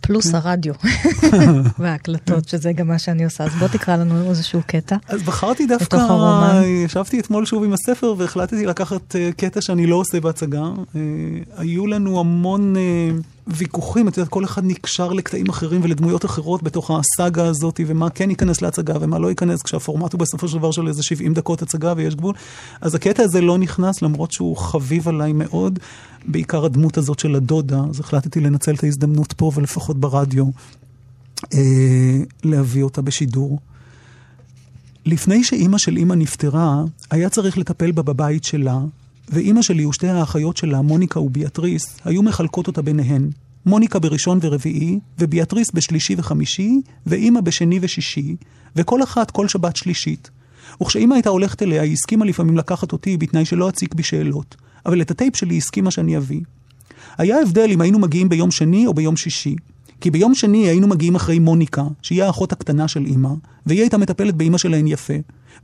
פלוס כן. הרדיו *laughs* וההקלטות, שזה גם מה שאני עושה. אז בוא תקרא לנו איזשהו קטע. אז בחרתי דווקא, ישבתי אתמול שוב עם הספר והחלטתי לקחת אה, קטע שאני לא עושה בהצגה. אה, היו לנו המון... ויכוחים, את יודעת, כל אחד נקשר לקטעים אחרים ולדמויות אחרות בתוך הסאגה הזאת, ומה כן ייכנס להצגה ומה לא ייכנס, כשהפורמט הוא בסופו של דבר של איזה 70 דקות הצגה ויש גבול. אז הקטע הזה לא נכנס, למרות שהוא חביב עליי מאוד, בעיקר הדמות הזאת של הדודה, אז החלטתי לנצל את ההזדמנות פה ולפחות ברדיו, אה, להביא אותה בשידור. לפני שאימא של אימא נפטרה, היה צריך לטפל בה בבית שלה, ואימא שלי ושתי האחיות שלה, מוניקה וביאטריס, היו מחלקות אותה ביניהן. מוניקה בראשון ורביעי, וביאטריס בשלישי וחמישי, ואימא בשני ושישי, וכל אחת כל שבת שלישית. וכשאימא הייתה הולכת אליה, היא הסכימה לפעמים לקחת אותי בתנאי שלא אציק בשאלות. אבל את הטייפ שלי הסכימה שאני אביא. היה הבדל אם היינו מגיעים ביום שני או ביום שישי. כי ביום שני היינו מגיעים אחרי מוניקה, שהיא האחות הקטנה של אימא, והיא הייתה מטפלת באימא שלהן יפה.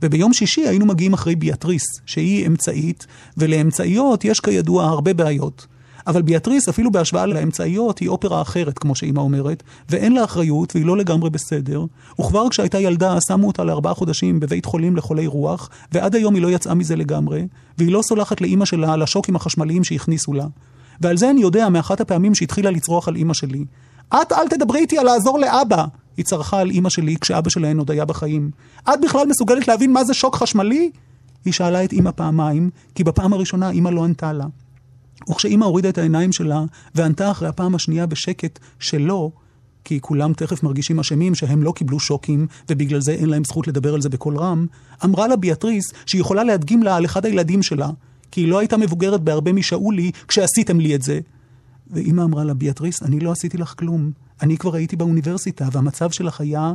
וביום שישי היינו מגיעים אחרי ביאטריס, שהיא אמצעית, ולאמצעיות יש כידוע הרבה בעיות. אבל ביאטריס, אפילו בהשוואה לאמצעיות, היא אופרה אחרת, כמו שאימא אומרת, ואין לה אחריות והיא לא לגמרי בסדר. וכבר כשהייתה ילדה, שמו אותה לארבעה חודשים בבית חולים לחולי רוח, ועד היום היא לא יצאה מזה לגמרי, והיא לא סולחת לאימא שלה על השוקים החשמליים שהכניסו לה. ועל זה אני יודע מאחת הפעמים שהתחילה לצרוח על אימא שלי. את אל תדברי איתי על לעזור לאבא! היא צרחה על אימא שלי כשאבא שלהן עוד היה בחיים. את בכלל מסוגלת להבין מה זה שוק חשמלי? היא שאלה את אימא פעמיים, כי בפעם הראשונה אימא לא ענתה לה. וכשאימא הורידה את העיניים שלה וענתה אחרי הפעם השנייה בשקט שלא, כי כולם תכף מרגישים אשמים שהם לא קיבלו שוקים ובגלל זה אין להם זכות לדבר על זה בקול רם, אמרה לה ביאטריס שהיא יכולה להדגים לה על אחד הילדים שלה, כי היא לא הייתה מבוגרת בהרבה משאולי כשעשיתם לי את זה. ואימא אמרה לה, ביאטריס, אני לא עשיתי לך כלום. אני כבר הייתי באוניברסיטה, והמצב שלך היה...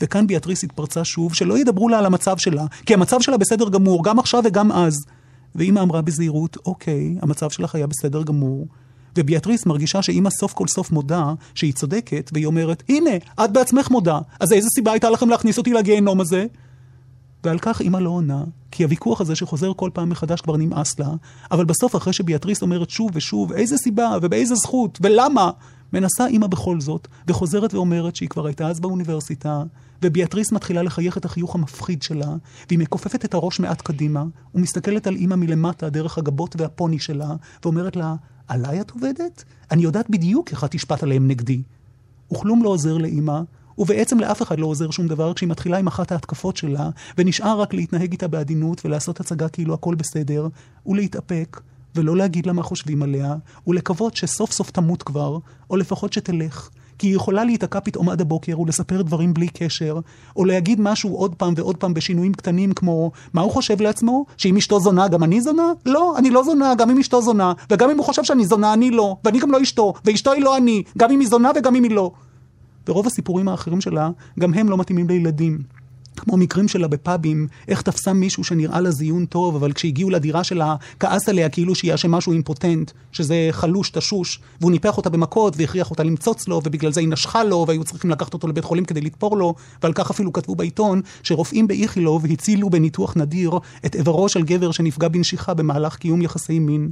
וכאן ביאטריס התפרצה שוב, שלא ידברו לה על המצב שלה, כי המצב שלה בסדר גמור, גם עכשיו וגם אז. ואימא אמרה בזהירות, אוקיי, המצב שלך היה בסדר גמור. וביאטריס מרגישה שאימא סוף כל סוף מודה שהיא צודקת, והיא אומרת, הנה, את בעצמך מודה, אז איזה סיבה הייתה לכם להכניס אותי לגיהנום הזה? ועל כך אימא לא עונה, כי הוויכוח הזה שחוזר כל פעם מחדש כבר נמאס לה, אבל בסוף אחרי שביאטריס אומרת שוב ושוב, איזה סיבה ובאיזה זכות ולמה, מנסה אימא בכל זאת, וחוזרת ואומרת שהיא כבר הייתה אז באוניברסיטה, וביאטריס מתחילה לחייך את החיוך המפחיד שלה, והיא מכופפת את הראש מעט קדימה, ומסתכלת על אימא מלמטה דרך הגבות והפוני שלה, ואומרת לה, עליי את עובדת? אני יודעת בדיוק איך את תשפט עליהם נגדי. וכלום לא עוזר לאימא, ובעצם לאף אחד לא עוזר שום דבר כשהיא מתחילה עם אחת ההתקפות שלה, ונשאר רק להתנהג איתה בעדינות ולעשות הצגה כאילו הכל בסדר, ולהתאפק, ולא להגיד לה מה חושבים עליה, ולקוות שסוף סוף תמות כבר, או לפחות שתלך. כי היא יכולה להיתקע פתאום עד הבוקר ולספר דברים בלי קשר, או להגיד משהו עוד פעם ועוד פעם בשינויים קטנים כמו, מה הוא חושב לעצמו? שאם אשתו זונה גם אני זונה? לא, אני לא זונה, גם אם אשתו זונה, וגם אם הוא חושב שאני זונה אני לא, ואני גם לא אשתו, ואשתו היא לא אני, גם אם היא זונה וגם אם היא לא. ורוב הסיפורים האחרים שלה, גם הם לא מתאימים לילדים. כמו מקרים שלה בפאבים, איך תפסה מישהו שנראה לה זיון טוב, אבל כשהגיעו לדירה שלה, כעס עליה כאילו שהיא אשם משהו אימפוטנט, שזה חלוש, תשוש, והוא ניפח אותה במכות והכריח אותה למצוץ לו, ובגלל זה היא נשכה לו, והיו צריכים לקחת אותו לבית חולים כדי לתפור לו, ועל כך אפילו כתבו בעיתון, שרופאים באיכילוב הצילו בניתוח נדיר את איברו של גבר שנפגע בנשיכה במהלך קיום יחסי מין.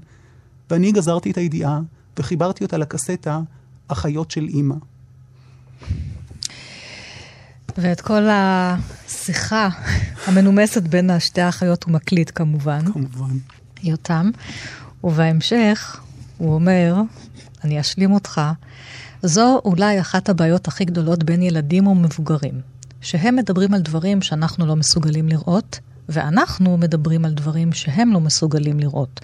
ואני גזרתי את הידיעה, וחיברתי אותה לקסטה, אחיות של אימא. ואת כל השיחה המנומסת בין השתי האחיות הוא מקליט כמובן. כמובן. יותם. ובהמשך הוא אומר, אני אשלים אותך, זו אולי אחת הבעיות הכי גדולות בין ילדים ומבוגרים, שהם מדברים על דברים שאנחנו לא מסוגלים לראות, ואנחנו מדברים על דברים שהם לא מסוגלים לראות.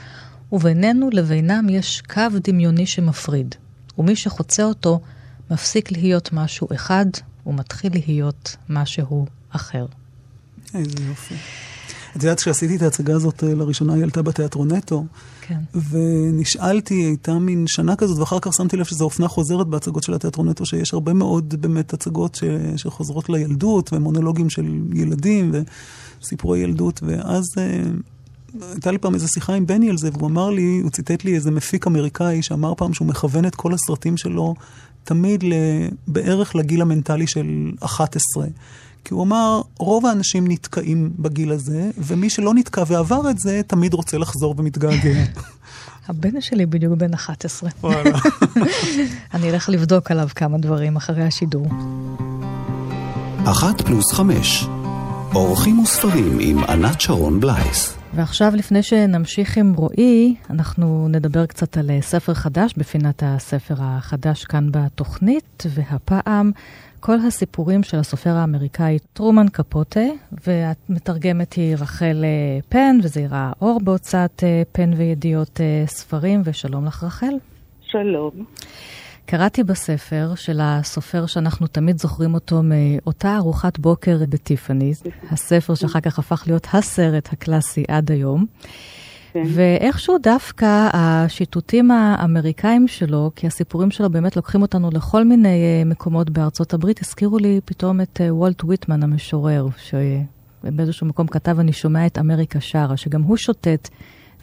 ובינינו לבינם יש קו דמיוני שמפריד, ומי שחוצה אותו מפסיק להיות משהו אחד ומתחיל להיות משהו אחר. איזה יופי. את יודעת, כשעשיתי את ההצגה הזאת אה, לראשונה, היא עלתה בתיאטרון נטו. כן. ונשאלתי, הייתה מין שנה כזאת, ואחר כך שמתי לב שזו אופנה חוזרת בהצגות של התיאטרון נטו, שיש הרבה מאוד באמת הצגות ש... שחוזרות לילדות, ומונולוגים של ילדים, וסיפורי ילדות, ואז... אה, הייתה לי פעם איזו שיחה עם בני על זה, והוא אמר לי, הוא ציטט לי איזה מפיק אמריקאי שאמר פעם שהוא מכוון את כל הסרטים שלו תמיד בערך לגיל המנטלי של 11. כי הוא אמר, רוב האנשים נתקעים בגיל הזה, ומי שלא נתקע ועבר את זה, תמיד רוצה לחזור ומתגעגע. *laughs* הבן שלי בדיוק בן 11. *laughs* אני אלך לבדוק עליו כמה דברים אחרי השידור. אחת פלוס חמש, אורחים וספרים עם ענת שרון בלייס. ועכשיו, לפני שנמשיך עם רועי, אנחנו נדבר קצת על ספר חדש בפינת הספר החדש כאן בתוכנית, והפעם כל הסיפורים של הסופר האמריקאי טרומן קפוטה, והמתרגמת היא רחל אה, פן, וזה יראה אור בהוצאת אה, פן וידיעות אה, ספרים, ושלום לך רחל. שלום. קראתי בספר של הסופר שאנחנו תמיד זוכרים אותו מאותה ארוחת בוקר בטיפאניז, הספר שאחר כך הפך להיות הסרט הקלאסי עד היום. כן. ואיכשהו דווקא השיטוטים האמריקאים שלו, כי הסיפורים שלו באמת לוקחים אותנו לכל מיני אה, מקומות בארצות הברית, הזכירו לי פתאום את אה, וולט ויטמן המשורר, שבאיזשהו מקום כתב אני שומע את אמריקה שרה, שגם הוא שוטט.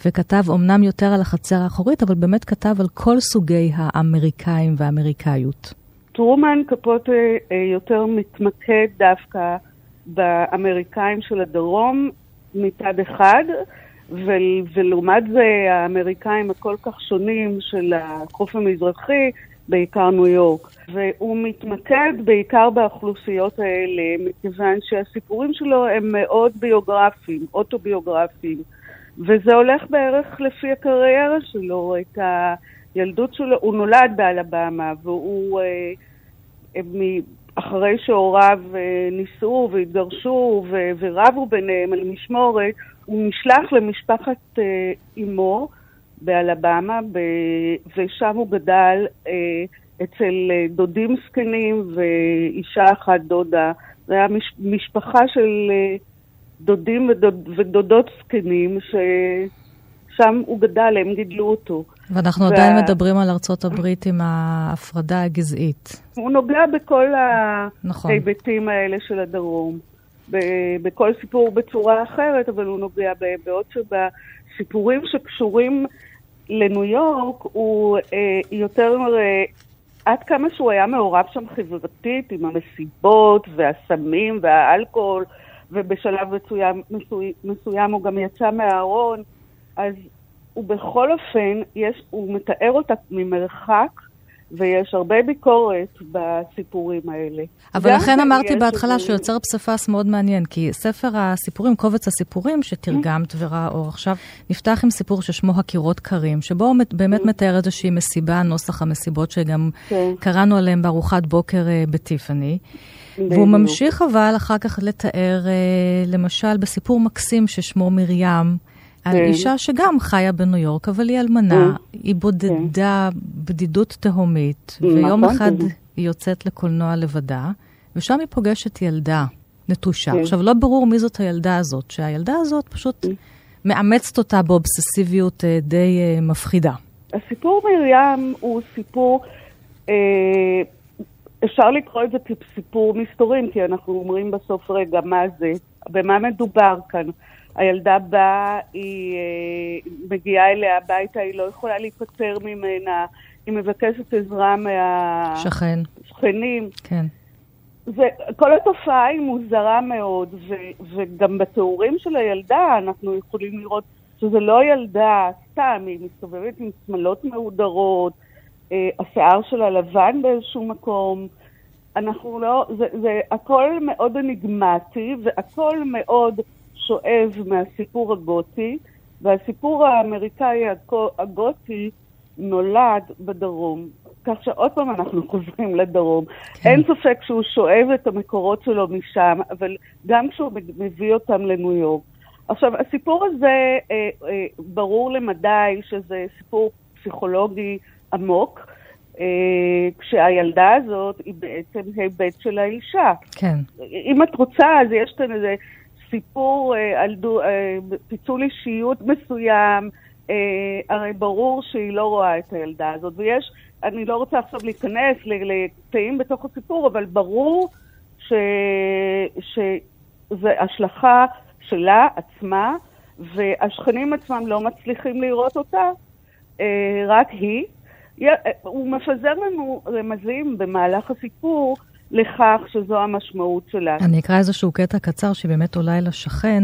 וכתב אמנם יותר על החצר האחורית, אבל באמת כתב על כל סוגי האמריקאים והאמריקאיות. טרומן קפוט יותר מתמקד דווקא באמריקאים של הדרום מצד אחד, ולעומת זה האמריקאים הכל כך שונים של החוף המזרחי, בעיקר ניו יורק. והוא מתמקד בעיקר באוכלוסיות האלה, מכיוון שהסיפורים שלו הם מאוד ביוגרפיים, אוטוביוגרפיים. וזה הולך בערך לפי הקריירה שלו, את הילדות שלו. הוא נולד באלבמה, והוא, אה, אחרי שהוריו אה, נישאו והתגרשו ורבו ביניהם על משמורת, הוא נשלח למשפחת אה, אמו באלבמה, ושם הוא גדל אצל דודים זקנים ואישה אחת דודה. זה היה משפחה של דודים ודוד, ודודות זקנים, ששם הוא גדל, הם גידלו אותו. ואנחנו וה... עדיין מדברים על ארצות הברית עם ההפרדה הגזעית. הוא נוגע בכל נכון. ההיבטים האלה של הדרום. בכל סיפור בצורה אחרת, אבל הוא נוגע בעוד שבסיפורים שקשורים לניו יורק, הוא אה, יותר, אה, עד כמה שהוא היה מעורב שם חברתית עם המסיבות והסמים והאלכוהול, ובשלב מסוים, מסוים, הוא גם יצא מהארון, אז הוא בכל אופן, יש, הוא מתאר אותה ממרחק, ויש הרבה ביקורת בסיפורים האלה. אבל לכן אמרתי בהתחלה שהוא יוצר פסיפס מאוד מעניין, כי ספר הסיפורים, קובץ הסיפורים שתרגמת וראה אור עכשיו, נפתח עם סיפור ששמו הקירות קרים, שבו הוא באמת mm. מתאר איזושהי מסיבה, נוסח המסיבות שגם כן. קראנו עליהן בארוחת בוקר אה, בטיפאני. והוא ממשיך אבל אחר כך לתאר, אה, למשל, בסיפור מקסים ששמו מרים, על כן. אישה שגם חיה בניו יורק, אבל היא אלמנה, כן. היא בודדה כן. בדידות תהומית, נכון, ויום אחד היא יוצאת לקולנוע לבדה, ושם היא פוגשת ילדה נטושה. עכשיו, לא ברור מי זאת הילדה הזאת, שהילדה הזאת פשוט מאמצת אותה באובססיביות אה, די אה, מפחידה. הסיפור מרים הוא סיפור... אה, אפשר לקרוא את זה כסיפור מסתורים, כי אנחנו אומרים בסוף, רגע, מה זה? במה מדובר כאן? הילדה באה, היא אה, מגיעה אליה הביתה, היא לא יכולה להיפטר ממנה, היא מבקשת עזרה מהשכנים. כן. וכל התופעה היא מוזרה מאוד, ו- וגם בתיאורים של הילדה אנחנו יכולים לראות שזה לא ילדה סתם, היא מסתובבת עם שמלות מהודרות, השיער שלה לבן באיזשהו מקום. אנחנו לא, זה, זה הכל מאוד אניגמטי והכל מאוד שואב מהסיפור הגותי, והסיפור האמריקאי הגותי נולד בדרום. כך שעוד פעם אנחנו *laughs* חוזרים לדרום. כן. אין ספק שהוא שואב את המקורות שלו משם, אבל גם כשהוא מביא אותם לניו יורק. עכשיו, הסיפור הזה, אה, אה, ברור למדי שזה סיפור פסיכולוגי עמוק, אה, כשהילדה הזאת היא בעצם היבט של האישה. כן. אם את רוצה, אז יש כאן איזה סיפור אה, על דו, אה, פיצול אישיות מסוים, הרי ברור שהיא לא רואה את הילדה הזאת, ויש, אני לא רוצה עכשיו להיכנס לקטעים בתוך הסיפור, אבל ברור ש, שזה השלכה שלה עצמה, והשכנים עצמם לא מצליחים לראות אותה, רק היא. הוא מפזר לנו רמזים במהלך הסיפור לכך שזו המשמעות שלה. אני אקרא איזשהו קטע קצר שבאמת אולי לשכן.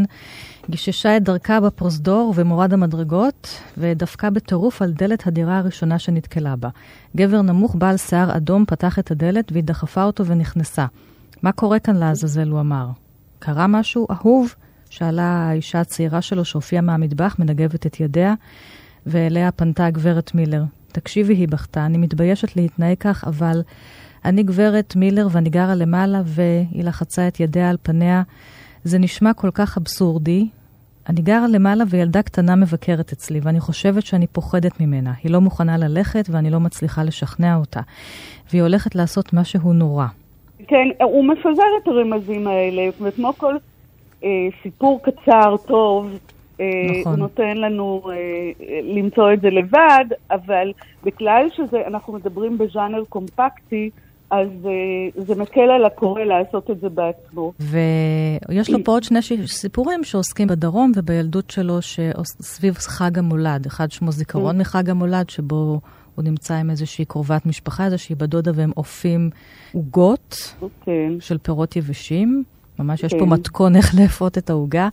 גיששה את דרכה בפרוזדור ובמורד המדרגות, ודפקה בטירוף על דלת הדירה הראשונה שנתקלה בה. גבר נמוך בעל שיער אדום פתח את הדלת והיא דחפה אותו ונכנסה. מה קורה כאן לעזאזל? הוא אמר. קרה משהו אהוב? שאלה האישה הצעירה שלו שהופיעה מהמטבח, מנגבת את ידיה, ואליה פנתה הגברת מילר. תקשיבי, היא בכתה, אני מתביישת להתנהג כך, אבל אני גברת מילר ואני גרה למעלה, והיא לחצה את ידיה על פניה. זה נשמע כל כך אבסורדי. אני גרה למעלה וילדה קטנה מבקרת אצלי, ואני חושבת שאני פוחדת ממנה. היא לא מוכנה ללכת ואני לא מצליחה לשכנע אותה. והיא הולכת לעשות משהו נורא. כן, הוא מפזר את הרמזים האלה, וכמו כל אה, סיפור קצר, טוב, נכון. הוא נותן לנו אה, למצוא את זה לבד, אבל בגלל שאנחנו מדברים בז'אנר קומפקטי, אז uh, זה מקל על הקורא לעשות את זה בעצמו. ויש לו פה עוד שני סיפורים שעוסקים בדרום ובילדות שלו סביב חג המולד. אחד שמו זיכרון mm. מחג המולד, שבו הוא נמצא עם איזושהי קרובת משפחה, איזושהי בדודה, והם אופים עוגות. אוקיי. של פירות יבשים. ממש. יש פה כן. מתכון איך לאפות את העוגה.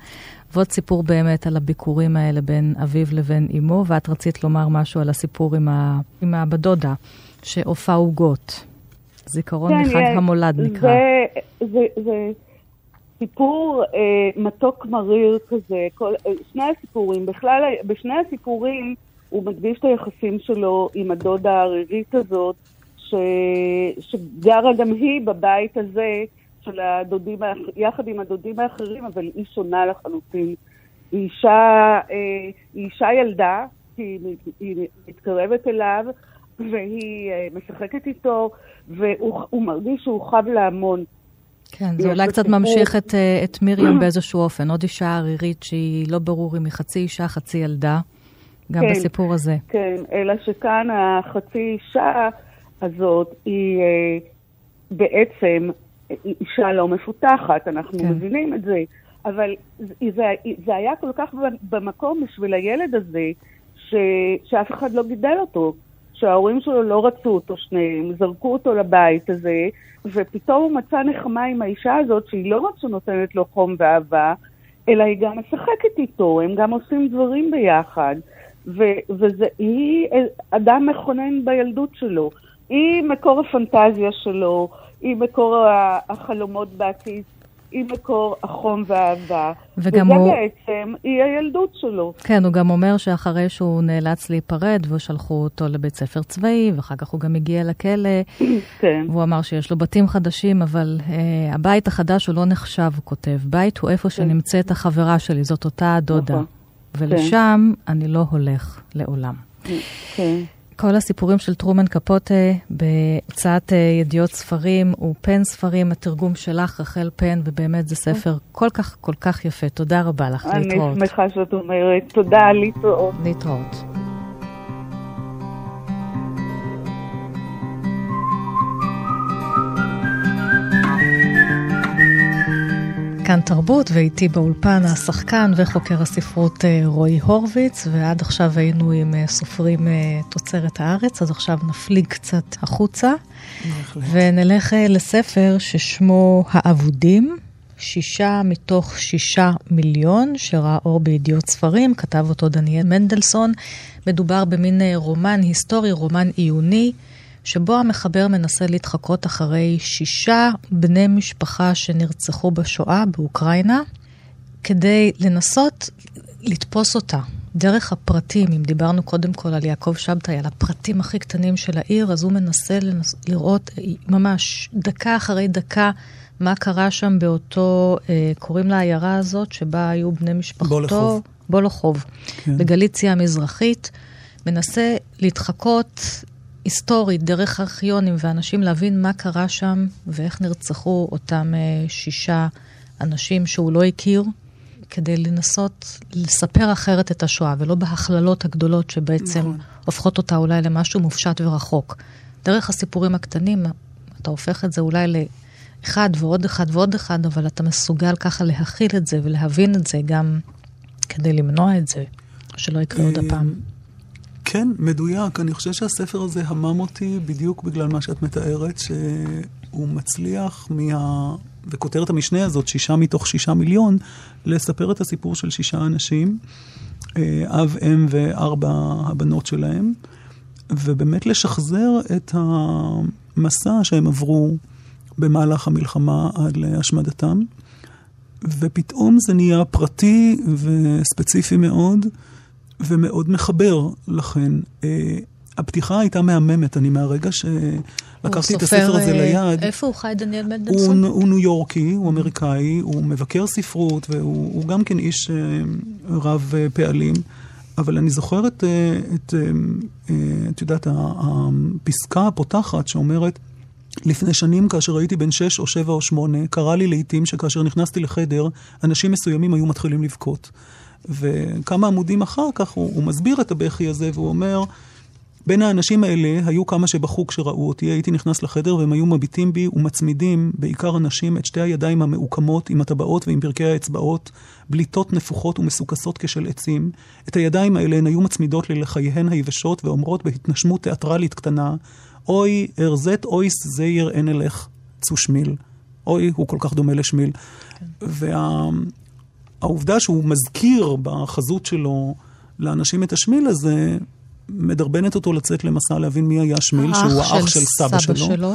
ועוד סיפור באמת על הביקורים האלה בין אביו לבין אמו, ואת רצית לומר משהו על הסיפור עם, ה... עם הבדודה, שאופה עוגות. זיכרון כן, מחג יש, המולד נקרא. זה, זה, זה סיפור אה, מתוק מריר כזה, כל, אה, שני הסיפורים, בכלל, בשני הסיפורים הוא מדגיש את היחסים שלו עם הדודה הערירית הזאת, ש, שגרה גם היא בבית הזה של הדודים, יחד עם הדודים האחרים, אבל היא שונה לחלוטין. היא אישה, אה, היא אישה ילדה, היא, היא מתקרבת אליו, והיא אה, משחקת איתו, והוא מרגיש שהוא חב להמון. כן, זה אולי קצת ממשיך את, אה, את מרים באיזשהו אופן. עוד אישה ערירית שהיא לא ברור אם היא חצי אישה, חצי ילדה, גם כן, בסיפור הזה. כן, אלא שכאן החצי אישה הזאת היא אה, בעצם אישה לא מפותחת, אנחנו כן. מבינים את זה. אבל זה, זה היה כל כך במקום בשביל הילד הזה, ש, שאף אחד לא גידל אותו. שההורים שלו לא רצו אותו שניהם, זרקו אותו לבית הזה, ופתאום הוא מצא נחמה עם האישה הזאת, שהיא לא רק שנותנת לו חום ואהבה, אלא היא גם משחקת איתו, הם גם עושים דברים ביחד. והיא אדם מכונן בילדות שלו. היא מקור הפנטזיה שלו, היא מקור החלומות בעתיד היא מקור החום והאהבה. וגם וזה הוא... בעצם היא הילדות שלו. כן, הוא גם אומר שאחרי שהוא נאלץ להיפרד, ושלחו אותו לבית ספר צבאי, ואחר כך הוא גם הגיע לכלא. *clears throat* כן. והוא אמר שיש לו בתים חדשים, אבל uh, הבית החדש הוא לא נחשב, הוא כותב. בית הוא איפה כן. שנמצאת החברה שלי, זאת אותה הדודה. נכון. ולשם כן. אני לא הולך לעולם. כן. כל הסיפורים של טרומן קפוטה בהוצאת אה, ידיעות ספרים ופן ספרים, התרגום שלך, רחל פן, ובאמת זה ספר כל כך כל כך יפה. תודה רבה לך, להתראות. אני שמחה שאת אומרת. תודה, להתראות. להתראות. כאן תרבות, ואיתי באולפן השחקן וחוקר הספרות אה, רועי הורוביץ, ועד עכשיו היינו עם אה, סופרים אה, תוצרת הארץ, אז עכשיו נפליג קצת החוצה, בהחלט. ונלך לספר ששמו האבודים, שישה מתוך שישה מיליון, שראה אור בידיעות ספרים, כתב אותו דניאל מנדלסון. מדובר במין רומן היסטורי, רומן עיוני. שבו המחבר מנסה להתחקות אחרי שישה בני משפחה שנרצחו בשואה באוקראינה, כדי לנסות לתפוס אותה. דרך הפרטים, אם דיברנו קודם כל על יעקב שבתאי, על הפרטים הכי קטנים של העיר, אז הוא מנסה לנס... לראות ממש דקה אחרי דקה מה קרה שם באותו, אה, קוראים לעיירה הזאת, שבה היו בני משפחתו. בולחוב. בולחוב, כן. בגליציה המזרחית. מנסה להתחקות היסטורית, דרך ארכיונים ואנשים, להבין מה קרה שם ואיך נרצחו אותם uh, שישה אנשים שהוא לא הכיר, כדי לנסות לספר אחרת את השואה, ולא בהכללות הגדולות שבעצם נכון. הופכות אותה אולי למשהו מופשט ורחוק. דרך הסיפורים הקטנים, אתה הופך את זה אולי לאחד ועוד אחד ועוד אחד, אבל אתה מסוגל ככה להכיל את זה ולהבין את זה גם כדי למנוע את זה, שלא יקרה עוד אה, הפעם. כן, מדויק. אני חושב שהספר הזה המם אותי בדיוק בגלל מה שאת מתארת, שהוא מצליח מה... וכותרת המשנה הזאת, שישה מתוך שישה מיליון, לספר את הסיפור של שישה אנשים, אה, אב, אם וארבע הבנות שלהם, ובאמת לשחזר את המסע שהם עברו במהלך המלחמה עד להשמדתם. ופתאום זה נהיה פרטי וספציפי מאוד. ומאוד מחבר, לכן. אה, הפתיחה הייתה מהממת, אני מהרגע שלקחתי את הספר הזה אה, ליד. איפה הוא חי, דניאל מנדלסון? הוא, הוא ניו יורקי, הוא אמריקאי, הוא מבקר ספרות, והוא גם כן איש אה, רב פעלים. אבל אני זוכר את, את, את יודעת, הפסקה הפותחת שאומרת, לפני שנים, כאשר הייתי בן שש או שבע או שמונה, קרה לי לעיתים שכאשר נכנסתי לחדר, אנשים מסוימים היו מתחילים לבכות. וכמה עמודים אחר כך הוא, הוא מסביר את הבכי הזה, והוא אומר, בין האנשים האלה היו כמה שבכו כשראו אותי, הייתי נכנס לחדר והם היו מביטים בי ומצמידים, בעיקר הנשים, את שתי הידיים המעוקמות עם הטבעות ועם פרקי האצבעות, בליטות נפוחות ומסוכסות כשל עצים. את הידיים האלה הן היו מצמידות לי לחייהן היבשות ואומרות בהתנשמות תיאטרלית קטנה, אוי, ארזת אויס זייר אין אלך, צו שמיל. אוי, הוא כל כך דומה לשמיל. כן. והעובדה וה, שהוא מזכיר בחזות שלו לאנשים את השמיל הזה, מדרבנת אותו לצאת למסע להבין מי היה שמיל, שהוא האח של, של סבא, סבא שלו. שלו.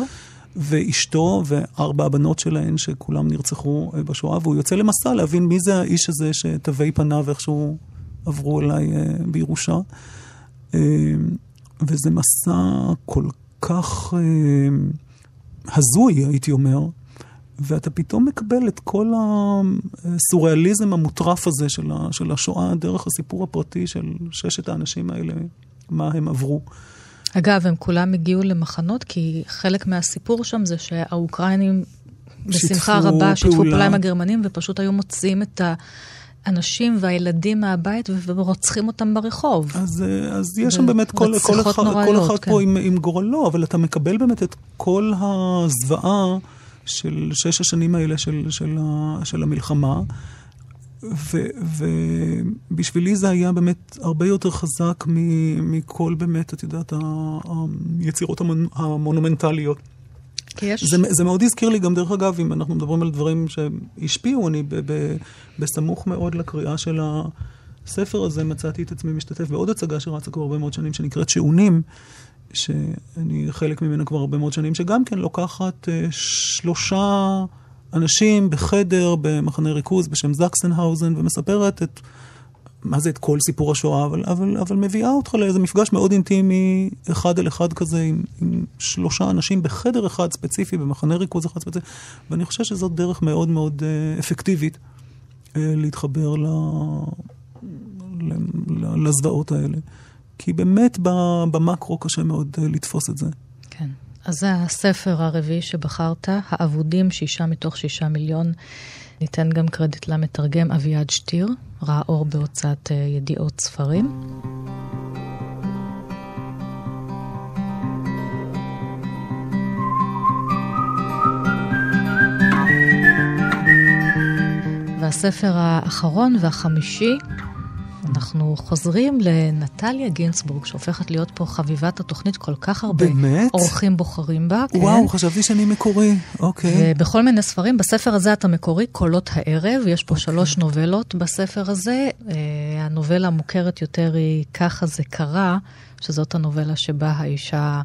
ואשתו וארבע הבנות שלהן, שכולם נרצחו אה, בשואה, והוא יוצא למסע להבין מי זה האיש הזה שתווי פניו איכשהו עברו אליי אה, בירושה. אה, וזה מסע כל כך הזוי, הייתי אומר, ואתה פתאום מקבל את כל הסוריאליזם המוטרף הזה של השואה דרך הסיפור הפרטי של ששת האנשים האלה מה הם עברו. אגב, הם כולם הגיעו למחנות, כי חלק מהסיפור שם זה שהאוקראינים בשמחה רבה שיתפו פעולה עם הגרמנים, ופשוט היו מוציאים את האנשים והילדים מהבית ורוצחים אותם ברחוב. אז, אז יש שם באמת כל, כל אחד, נוראיות, כל אחד כן. פה עם, עם גורלו, אבל אתה מקבל באמת את כל הזוועה של שש השנים האלה של, של, של המלחמה. ובשבילי זה היה באמת הרבה יותר חזק מכל באמת, את יודעת, היצירות המונומנטליות. יש... זה, זה מאוד הזכיר לי גם, דרך אגב, אם אנחנו מדברים על דברים שהשפיעו, אני ב, ב, בסמוך מאוד לקריאה של הספר הזה, מצאתי את עצמי משתתף בעוד הצגה שרצה כבר הרבה מאוד שנים, שנקראת שעונים, שאני חלק ממנה כבר הרבה מאוד שנים, שגם כן לוקחת uh, שלושה... אנשים בחדר במחנה ריכוז בשם זקסנהאוזן, ומספרת את, מה זה את כל סיפור השואה, אבל, אבל, אבל מביאה אותך לאיזה מפגש מאוד אינטימי, אחד אל אחד כזה, עם, עם שלושה אנשים בחדר אחד ספציפי, במחנה ריכוז אחד ספציפי, ואני חושב שזאת דרך מאוד מאוד uh, אפקטיבית uh, להתחבר ל, לזוועות האלה. כי באמת במקרו קשה מאוד uh, לתפוס את זה. כן. אז זה הספר הרביעי שבחרת, האבודים, שישה מתוך שישה מיליון. ניתן גם קרדיט למתרגם אביעד שטיר, ראה אור בהוצאת אה, ידיעות ספרים. והספר האחרון והחמישי אנחנו חוזרים לנטליה גינסבורג, שהופכת להיות פה חביבת התוכנית, כל כך הרבה באמת? אורחים בוחרים בה. וואו, כן. חשבתי שאני מקורי, אוקיי. ובכל מיני ספרים, בספר הזה אתה מקורי, קולות הערב, יש פה אוקיי. שלוש נובלות בספר הזה. אה, הנובלה המוכרת יותר היא "ככה זה קרה", שזאת הנובלה שבה האישה...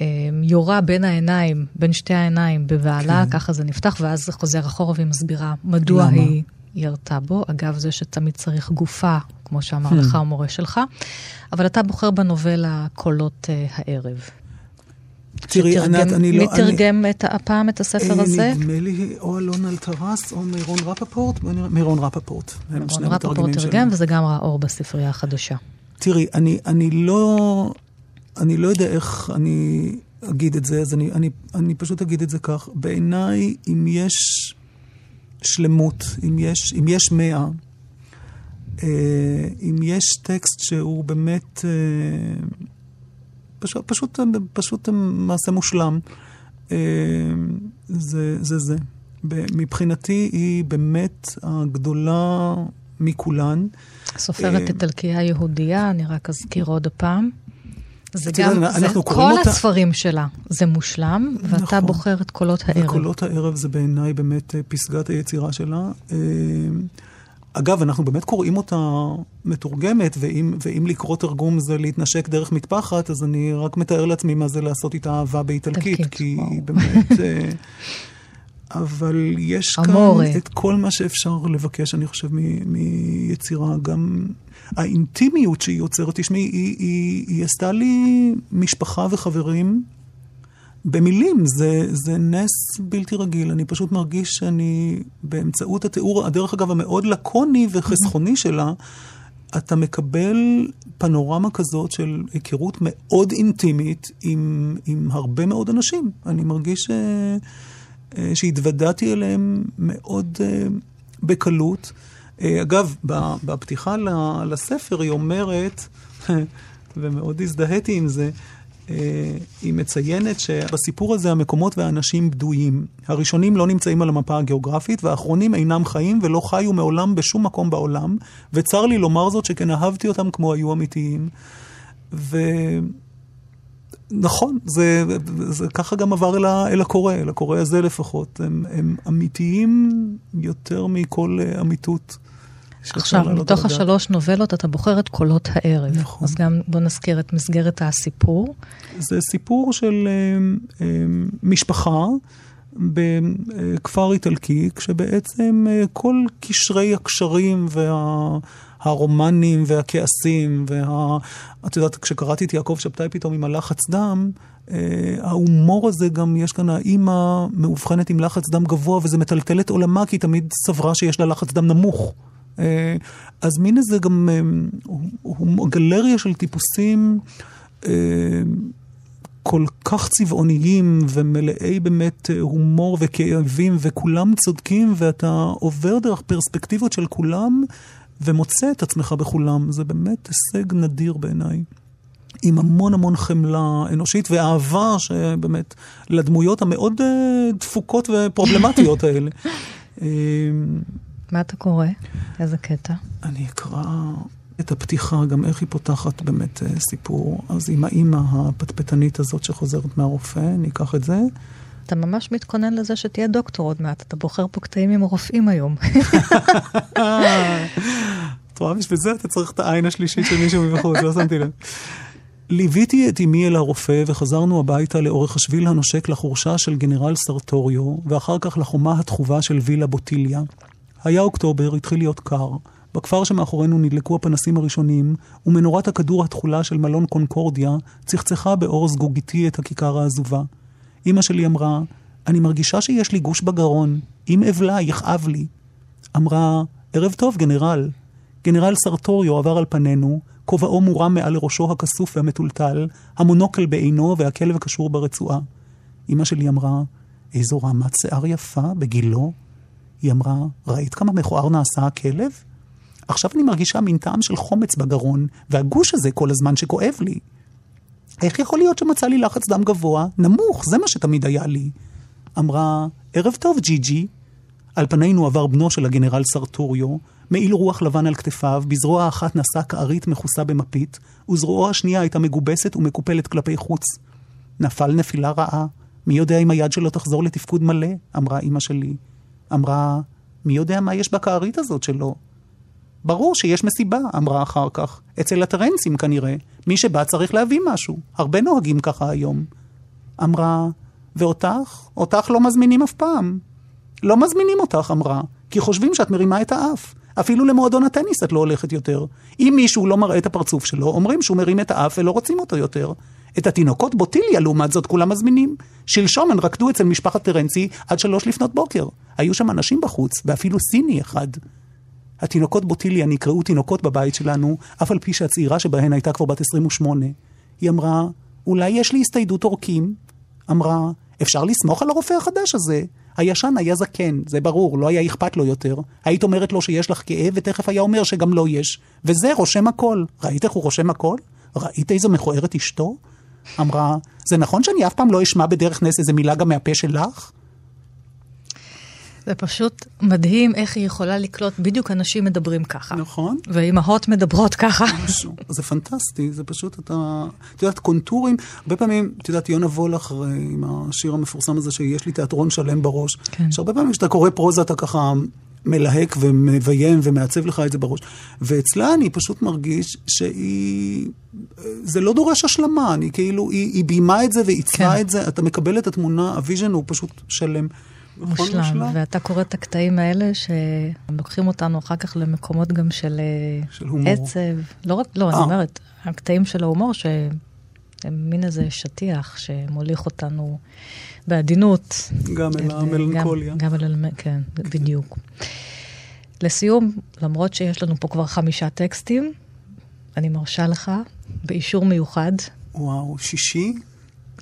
אה, יורה בין העיניים, בין שתי העיניים בבעלה, כן. ככה זה נפתח, ואז זה חוזר אחורה והיא מסבירה מדוע למה? היא ירתה בו. אגב, זה שתמיד צריך גופה, כמו שאמר hmm. לך המורה שלך, אבל אתה בוחר בנובלה קולות uh, הערב. תראי, ענת, אני לא... מי תרגם את, הפעם את הספר הזה? נדמה לי או אלון אלטרס או מירון רפפורט. מירון רפפורט. מירון רפפורט תרגם, וזה גם ראה אור בספרייה החדשה. תראי, אני, אני לא... אני לא יודע איך אני אגיד את זה, אז אני, אני, אני פשוט אגיד את זה כך. בעיניי, אם יש שלמות, אם יש, אם יש מאה, אה, אם יש טקסט שהוא באמת אה, פשוט, פשוט, פשוט מעשה מושלם, אה, זה זה. זה. מבחינתי היא באמת הגדולה מכולן. סופרת איטלקיה יהודייה, אני רק אזכיר עוד הפעם. זה גם, זה כל אותה... הספרים שלה, זה מושלם, ואתה נכון. בוחר את קולות הערב. וקולות הערב זה בעיניי באמת פסגת היצירה שלה. אגב, אנחנו באמת קוראים אותה מתורגמת, ואם, ואם לקרוא תרגום זה להתנשק דרך מטפחת, אז אני רק מתאר לעצמי מה זה לעשות איתה אהבה באיטלקית, כי וואו. באמת... אה, *laughs* אבל יש המורה. כאן את כל מה שאפשר לבקש, אני חושב, מיצירה. גם האינטימיות שהיא יוצרת, תשמעי, היא, היא, היא עשתה לי משפחה וחברים במילים, זה, זה נס בלתי רגיל. אני פשוט מרגיש שאני, באמצעות התיאור, הדרך אגב המאוד לקוני וחסכוני שלה, אתה מקבל פנורמה כזאת של היכרות מאוד אינטימית עם, עם הרבה מאוד אנשים. אני מרגיש ש, אה, שהתוודעתי אליהם מאוד uh, בקלות. אה, אגב, בפתיחה לספר היא אומרת, *laughs* ומאוד הזדהיתי עם זה, אה, היא מציינת שבסיפור הזה המקומות והאנשים בדויים. הראשונים לא נמצאים על המפה הגיאוגרפית, והאחרונים אינם חיים ולא חיו מעולם בשום מקום בעולם, וצר לי לומר זאת שכן אהבתי אותם כמו היו אמיתיים. ו... נכון, זה, זה ככה גם עבר אל, אל הקורא, אל הקורא הזה לפחות. הם, הם אמיתיים יותר מכל אה, אמיתות. עכשיו, מתוך השלוש נובלות אתה בוחר את קולות הערב. נכון. אז גם בוא נזכיר את מסגרת הסיפור. זה סיפור של uh, uh, משפחה בכפר איטלקי, כשבעצם uh, כל קשרי הקשרים וה... הרומנים והכעסים, וה... את יודעת, כשקראתי את יעקב שבתאי פתאום עם הלחץ דם, אה, ההומור הזה גם, יש כאן האימא מאובחנת עם לחץ דם גבוה, וזה מטלטל את עולמה, כי היא תמיד סברה שיש לה לחץ דם נמוך. אה, אז מין איזה גם אה, גלריה של טיפוסים אה, כל כך צבעוניים ומלאי באמת הומור וכאבים, וכולם צודקים, ואתה עובר דרך פרספקטיבות של כולם ומוצא את עצמך בכולם. זה באמת הישג נדיר בעיניי. עם המון המון חמלה אנושית ואהבה שבאמת לדמויות המאוד דפוקות ופרובלמטיות האלה. *laughs* מה אתה קורא? איזה קטע? אני אקרא את הפתיחה, גם איך היא פותחת באמת אה, סיפור. אז עם האימא הפטפטנית הזאת שחוזרת מהרופא, אני אקח את זה. אתה ממש מתכונן לזה שתהיה דוקטור עוד מעט, אתה בוחר פה קטעים עם רופאים היום. *laughs* את רואה, בשביל זה אתה צריך את העין השלישית של מישהו מבחוץ, לא שמתי לב. ליוויתי את אמי אל הרופא וחזרנו הביתה לאורך השביל הנושק לחורשה של גנרל סרטוריו, ואחר כך לחומה התחובה של וילה בוטיליה. היה אוקטובר, התחיל להיות קר. בכפר שמאחורינו נדלקו הפנסים הראשונים, ומנורת הכדור התכולה של מלון קונקורדיה צחצחה באור זגוגיתי את הכיכר העזובה. אמא שלי אמרה, אני מרגישה שיש לי גוש בגרון, אם אבלה יכאב לי. אמרה, ערב טוב, גנרל. גנרל סרטוריו עבר על פנינו, כובעו מורם מעל לראשו הכסוף והמטולטל, המונוקל בעינו והכלב קשור ברצועה. אמא שלי אמרה, איזו רמת שיער יפה בגילו, היא אמרה, ראית כמה מכוער נעשה הכלב? עכשיו אני מרגישה מין טעם של חומץ בגרון, והגוש הזה כל הזמן שכואב לי. איך יכול להיות שמצא לי לחץ דם גבוה? נמוך, זה מה שתמיד היה לי. אמרה, ערב טוב, ג'י ג'י. על פנינו עבר בנו של הגנרל סרטוריו, מעיל רוח לבן על כתפיו, בזרוע האחת נשא כארית מכוסה במפית, וזרועו השנייה הייתה מגובסת ומקופלת כלפי חוץ. נפל נפילה רעה, מי יודע אם היד שלו תחזור לתפקוד מלא, אמרה אמא שלי. אמרה, מי יודע מה יש בכרית הזאת שלו? ברור שיש מסיבה, אמרה אחר כך. אצל הטרנסים כנראה. מי שבא צריך להביא משהו. הרבה נוהגים ככה היום. אמרה, ואותך? אותך לא מזמינים אף פעם. לא מזמינים אותך, אמרה, כי חושבים שאת מרימה את האף. אפילו למועדון הטניס את לא הולכת יותר. אם מישהו לא מראה את הפרצוף שלו, אומרים שהוא מרים את האף ולא רוצים אותו יותר. את התינוקות בוטיליה, לעומת זאת, כולם מזמינים. שלשום הן רקדו אצל משפחת טרנסי עד שלוש לפנות בוקר. היו שם אנשים בחוץ, ואפילו סיני אחד. התינוקות בוטיליה נקראו תינוקות בבית שלנו, אף על פי שהצעירה שבהן הייתה כבר בת 28. היא אמרה, אולי יש לי הסתיידות עורקים? אמרה, אפשר לסמוך על הרופא החדש הזה. הישן היה זקן, זה ברור, לא היה אכפת לו יותר. היית אומרת לו שיש לך כאב, ותכף היה אומר שגם לא יש. וזה רושם הכל. ראית איך הוא רושם הכל? ראית איזו מכוערת אשתו? אמרה, זה נכון שאני אף פעם לא אשמע בדרך נס איזה מילה גם מהפה שלך? זה פשוט מדהים איך היא יכולה לקלוט, בדיוק אנשים מדברים ככה. נכון. ואימהות מדברות ככה. משהו. זה פנטסטי, זה פשוט, אתה, את יודעת, קונטורים, הרבה פעמים, את יודעת, יונה וולך אה, עם השיר המפורסם הזה שיש לי תיאטרון שלם בראש, כן. שהרבה פעמים כשאתה קורא פרוזה אתה ככה מלהק ומביים ומעצב לך את זה בראש. ואצלה אני פשוט מרגיש שהיא... זה לא דורש השלמה, אני כאילו, היא, היא ביימה את זה ועיצבה כן. את זה, אתה מקבל את התמונה, ה vision הוא פשוט שלם. מושלם, מושלם, ואתה קורא את הקטעים האלה שלוקחים אותנו אחר כך למקומות גם של, אה, של עצב. לא רק, לא, אה. אני אה. אומרת, הקטעים של ההומור שהם מין איזה שטיח שמוליך אותנו בעדינות. גם אל המלנכוליה. גם, גם אל, כן, בדיוק. לסיום, למרות שיש לנו פה כבר חמישה טקסטים, אני מרשה לך, באישור מיוחד. וואו, שישי?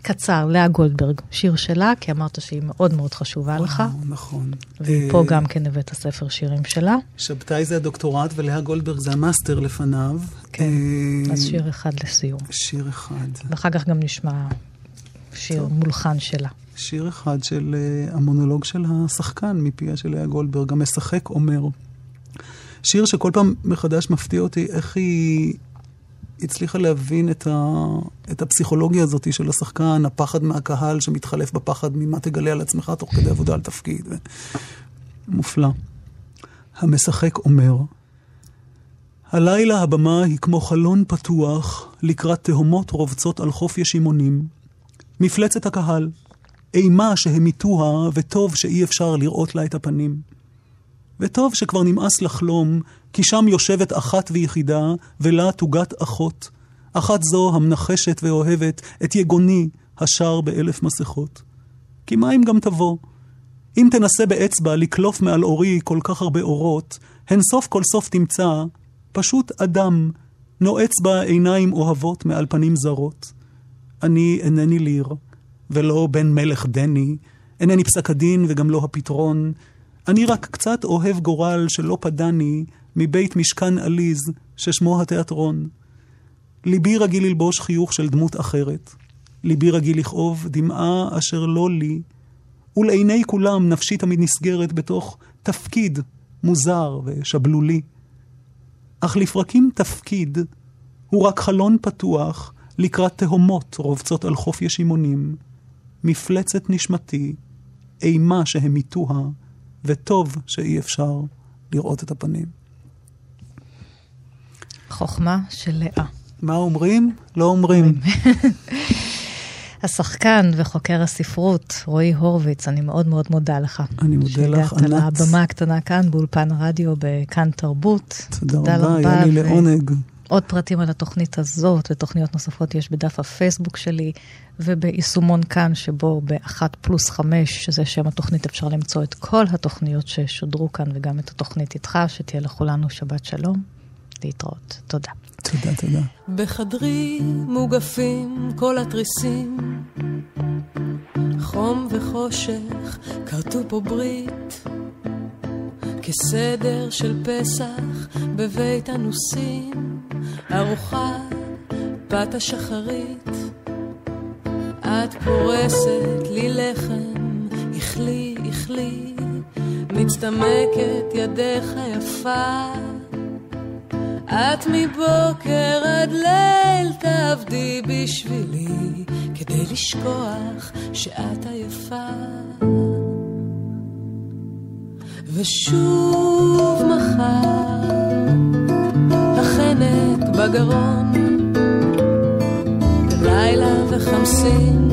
קצר, לאה גולדברג, שיר שלה, כי אמרת שהיא מאוד מאוד חשובה לך. נכון. ופה אה, גם כן הבאת ספר שירים שלה. שבתאי זה הדוקטורט ולאה גולדברג זה המאסטר לפניו. כן, אה, אז שיר אחד לסיום. שיר אחד. ואחר כך גם נשמע שיר מולחן שלה. שיר אחד של uh, המונולוג של השחקן מפיה של לאה גולדברג, המשחק אומר. שיר שכל פעם מחדש מפתיע אותי איך היא הצליחה להבין את, ה, את הפסיכולוגיה הזאת של השחקן, הפחד מהקהל שמתחלף בפחד ממה תגלה על עצמך תוך כדי עבודה על תפקיד. מופלא. המשחק אומר, הלילה הבמה היא כמו חלון פתוח לקראת תהומות רובצות על חוף ישימונים. מפלצת הקהל, אימה שהמיתוה וטוב שאי אפשר לראות לה את הפנים. וטוב שכבר נמאס לחלום, כי שם יושבת אחת ויחידה, ולה תוגת אחות. אחת זו המנחשת ואוהבת את יגוני השר באלף מסכות. כי מה אם גם תבוא? אם תנסה באצבע לקלוף מעל אורי כל כך הרבה אורות, הן סוף כל סוף תמצא פשוט אדם, נועץ בה עיניים אוהבות מעל פנים זרות. אני אינני ליר, ולא בן מלך דני, אינני פסק הדין וגם לא הפתרון. אני רק קצת אוהב גורל שלא פדני מבית משכן עליז ששמו התיאטרון. ליבי רגיל ללבוש חיוך של דמות אחרת. ליבי רגיל לכאוב דמעה אשר לא לי, ולעיני כולם נפשי תמיד נסגרת בתוך תפקיד מוזר ושבלולי. אך לפרקים תפקיד הוא רק חלון פתוח לקראת תהומות רובצות על חוף ישימונים, מפלצת נשמתי, אימה שהמיתוה, וטוב שאי אפשר לראות את הפנים. חוכמה של לאה. מה אומרים? לא אומרים. *laughs* השחקן וחוקר הספרות, רועי הורוביץ, אני מאוד מאוד מודה לך. אני מודה לך, ענת. שהגעת לבמה הקטנה כאן, באולפן רדיו, בכאן תרבות. תודה רבה, היה לי לעונג. עוד פרטים על התוכנית הזאת ותוכניות נוספות יש בדף הפייסבוק שלי וביישומון כאן, שבו באחת פלוס חמש, שזה שם התוכנית, אפשר למצוא את כל התוכניות ששודרו כאן וגם את התוכנית איתך, שתהיה לכולנו שבת שלום. להתראות. תודה. תודה, תודה. בחדרי מוגפים כל התריסים, חום וחושך כרתו פה ברית, כסדר של פסח בבית הנוסים, ארוחה בת השחרית. את פורסת לי לחם, איכלי, איכלי, מצטמקת ידך יפה. את מבוקר עד ליל תעבדי בשבילי, כדי לשכוח שאת עייפה. ושוב מחר, החנק בגרון, לילה וחמסין,